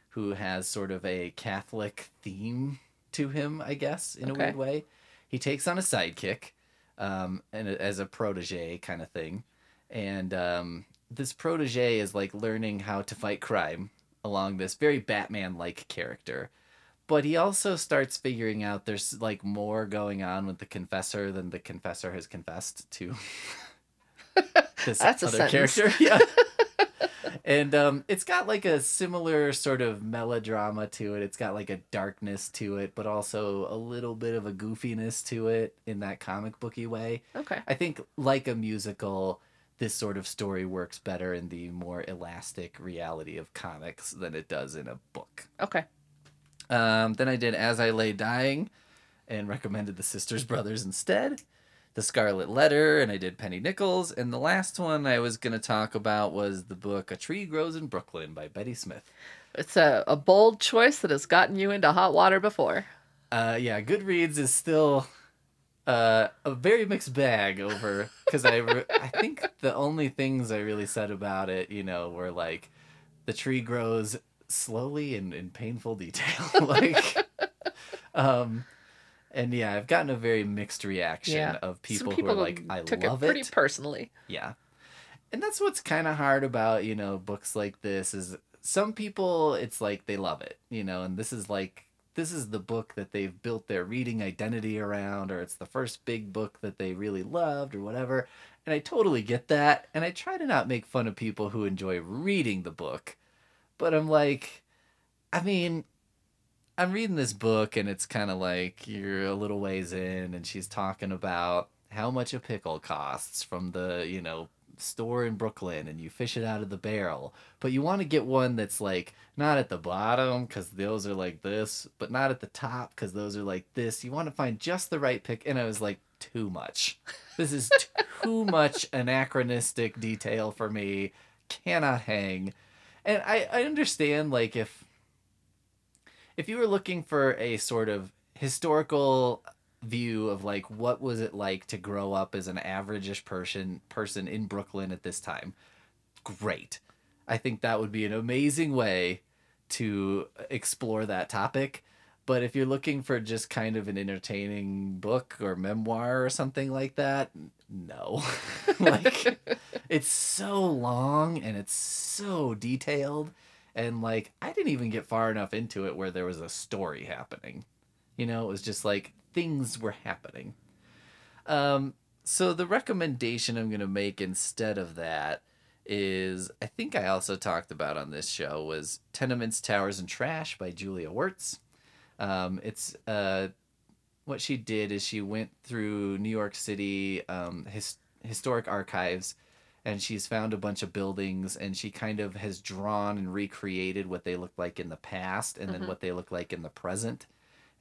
who has sort of a Catholic theme to him, I guess, in a weird way. He takes on a sidekick, um, and a- as a protege kind of thing, and um, this protege is like learning how to fight crime along this very Batman-like character. But he also starts figuring out there's like more going on with the confessor than the confessor has confessed to this That's other character yeah and um it's got like a similar sort of melodrama to it it's got like a darkness to it but also a little bit of a goofiness to it in that comic booky way Okay. i think like a musical this sort of story works better in the more elastic reality of comics than it does in a book Okay. um, then I did As I Lay Dying and recommended The Sisters Brothers instead. The Scarlet Letter, and I did Penny Nichols. And the last one I was going to talk about was the book A Tree Grows in Brooklyn by Betty Smith. It's a, a bold choice that has gotten you into hot water before. Uh, yeah, Goodreads is still uh, a very mixed bag over because I, re- I think the only things I really said about it, you know, were like the tree grows slowly and in painful detail. like, um, and yeah, I've gotten a very mixed reaction Yeah. of Some people, who are like, I took love it pretty it. personally. Yeah. And that's what's kind of hard about, you know, books like this is some people it's like they love it, you know, and this is like this is the book that they've built their reading identity around or it's the first big book that they really loved or whatever. And I totally get that, and I try to not make fun of people who enjoy reading the book. But I'm like I mean, I'm reading this book and it's kind of like you're a little ways in and she's talking about how much a pickle costs from the, you know, store in Brooklyn and you fish it out of the barrel. But you want to get one that's like not at the bottom because those are like this, but not at the top because those are like this. You want to find just the right pick. And I was like, too much. This is too much anachronistic detail for me. Cannot hang. And I, I understand like if if you were looking for a sort of historical view of like what was it like to grow up as an averageish person person in Brooklyn at this time, great. I think that would be an amazing way to explore that topic. But if you're looking for just kind of an entertaining book or memoir or something like that, no. like it's so long and it's so detailed and like I didn't even get far enough into it where there was a story happening. You know, it was just like things were happening. Um so the recommendation I'm going to make instead of that is I think I also talked about on this show was Tenements, Towers and Trash by Julia Wertz. Um, it's uh, what she did is she went through New York City um, his, historic archives and she's found a bunch of buildings and she kind of has drawn and recreated what they look like in the past and then Mhm. what they look like in the present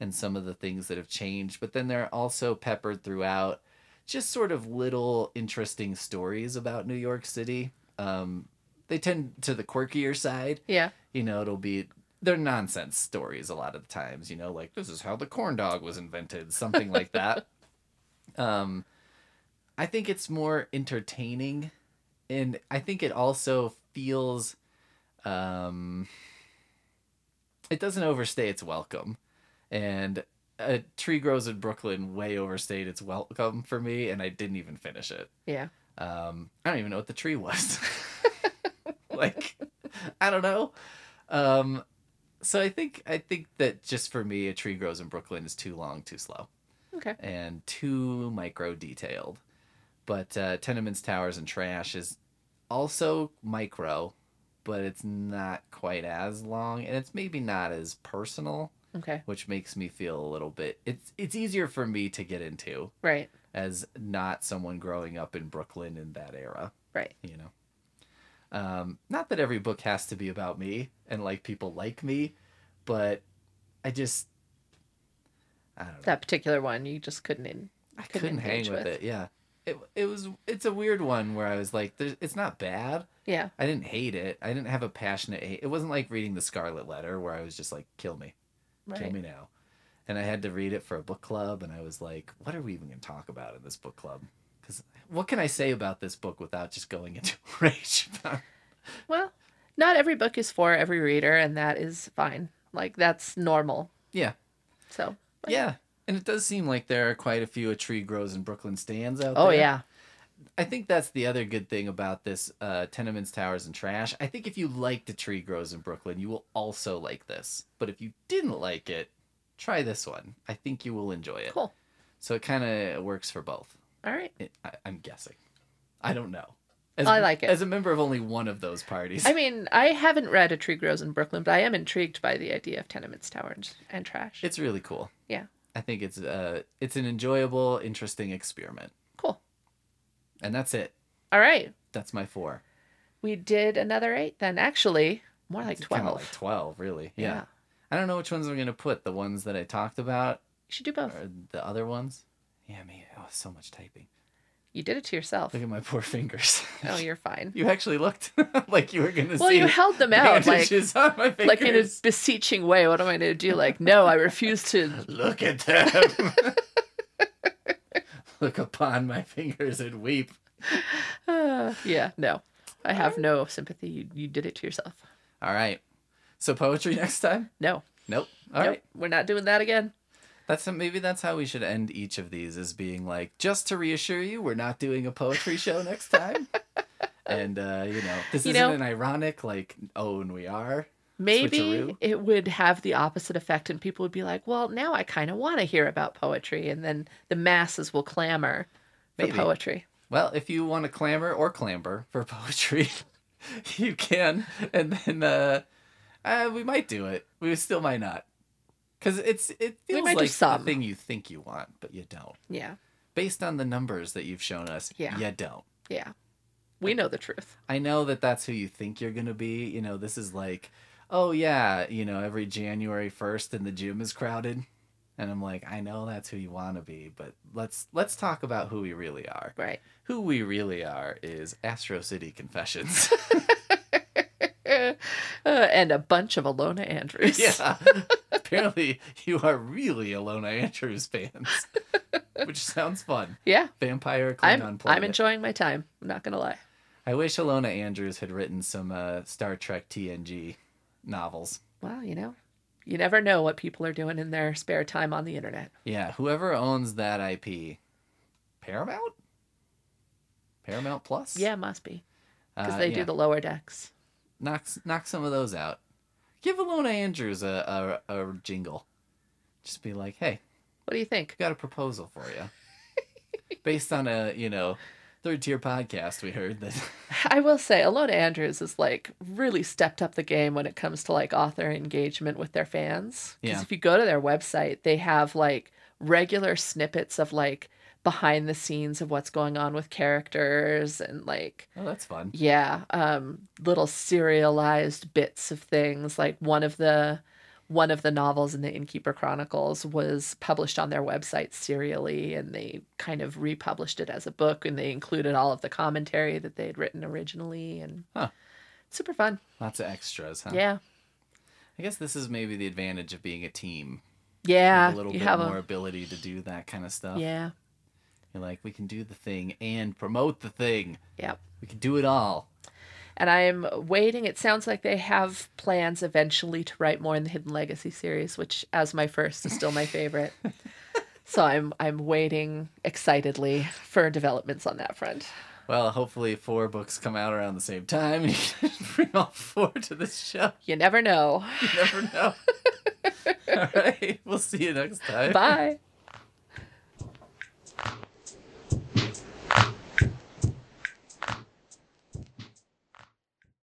and some of the things that have changed but then they're also peppered throughout just sort of little interesting stories about New York City um, they tend to the quirkier side Yeah. you know it'll be they're nonsense stories a lot of the times you know like this is how the corn dog was invented something like that um i think it's more entertaining and i think it also feels um it doesn't overstay its welcome and a tree grows in brooklyn way overstayed its welcome for me and i didn't even finish it Yeah. um, I don't even know what the tree was. like, I don't know. Um, so I think I think that just for me, a tree grows in Brooklyn is too long, too slow, Okay. and too micro detailed. But uh, tenements, towers, and trash is also micro, but it's not quite as long, and it's maybe not as personal, Okay. which makes me feel a little bit. It's it's easier for me to get into Right. as not someone growing up in Brooklyn in that era, Right. you know. Um, not that every book has to be about me and like people like me, but I just I don't know. That particular one you just couldn't in. I couldn't couldn't hang with, with. it. Yeah. It it was it's a weird one where I was like it's not bad. Yeah. I didn't hate it. I didn't have a passionate hate. It wasn't like reading The Scarlet Letter where I was just like kill me. Kill me now. And I had to read it for a book club, and I was like, what are we even going to talk about in this book club? Because what can I say about this book without just going into rage? Well, not every book is for every reader, and that is fine. Like that's normal. yeah. So. but- Yeah. And it does seem like there are quite a few A Tree Grows in Brooklyn stands out Oh there. Oh yeah. I think that's the other good thing about this uh, Tenements, Towers, and Trash. I think if you liked A Tree Grows in Brooklyn, you will also like this. But if you didn't like it, try this one. I think you will enjoy it. Cool. So it kind of works for both. All right. It, I, I'm guessing. I don't know. As, I like it. As a member of only one of those parties. I mean, I haven't read A Tree Grows in Brooklyn, but I am intrigued by the idea of tenements, towers, and trash. it's really cool. Yeah. I think it's uh it's an enjoyable, interesting experiment. Cool. And that's it. All right. That's my four. We did another eight then. Actually, more like It's kinda 12. like twelve, really. Yeah. Yeah. I don't know which ones I'm gonna put. The ones that I talked about You should do both. or the other ones. Yeah, me. Oh, so much typing. You did it to yourself. Look at my poor fingers. Oh, you're fine. you actually looked like you were gonna Well, see. you held them out like like in a beseeching way. What am I to do? Like, no, I refuse to. Look at them. Look upon my fingers and weep. Uh, yeah, no, I have no sympathy. You you did it to yourself. All right. So poetry next time? No, Nope. All right. nope, we're not doing that again. That's maybe that's how we should end each of these as being like just to reassure you we're not doing a poetry show next time. and uh, you know, this You isn't know- an ironic like oh and we are. Maybe Switcheroo? it would have the opposite effect, and people would be like, "Well, now I kind of want to hear about poetry," and then the masses will clamor for Maybe. poetry. Well, if you want to clamor or clamber for poetry, you can, and then uh, uh, we might do it. We still might not, because it's it feels like the thing you think you want, but you don't. Yeah, Based on the numbers that you've shown us, Yeah. you don't. yeah. We know the truth. I know that that's who you think you're gonna be. You know, this is like, oh yeah, you know, every January first and the gym is crowded, and I'm like, I know that's who you want to be, but let's let's talk about who we really are. Right. Who we really are is Astro City Confessions. uh, and a bunch of Ilona Andrews. yeah. Apparently, you are really Ilona Andrews fans, which sounds fun. Yeah. Vampire Klingon I'm planet. I'm enjoying my time. I'm not gonna lie. I wish Ilona Andrews had written some uh, Star Trek TNG novels. Well, you know, you never know what people are doing in their spare time on the internet. Yeah, whoever owns that IP, Paramount, Paramount Plus. Yeah, must be because Uh, they yeah. do the lower decks. Knock knock some of those out. Give Ilona Andrews a, a a jingle. Just be like, hey, What do you think? got a proposal for you, based on a you know third tier podcast we heard that. I will say, Ilona Andrews has like really stepped up the game when it comes to like author engagement with their fans. Because Yeah. if you go to their website, they have like regular snippets of like behind the scenes of what's going on with characters and like Oh, that's fun. yeah, um, little serialized bits of things. Like one of the one of the novels in the Innkeeper Chronicles was published on their website serially, and they kind of republished it as a book, and they included all of the commentary that they had written originally, and Huh. super fun. Lots of extras, huh? Yeah, I guess this is maybe the advantage of being a team. yeah. A little bit more a ability to do that kind of stuff. yeah, You're like, we can do the thing and promote the thing. Yep. We can do it all. And I'm waiting. It sounds like they have plans eventually to write more in the Hidden Legacy series, which, as my first, is still my favorite. so I'm I'm waiting excitedly for developments on that front. Well, hopefully four books come out around the same time and you can bring all four to this show. You never know. You never know. all right. We'll see you next time. Bye.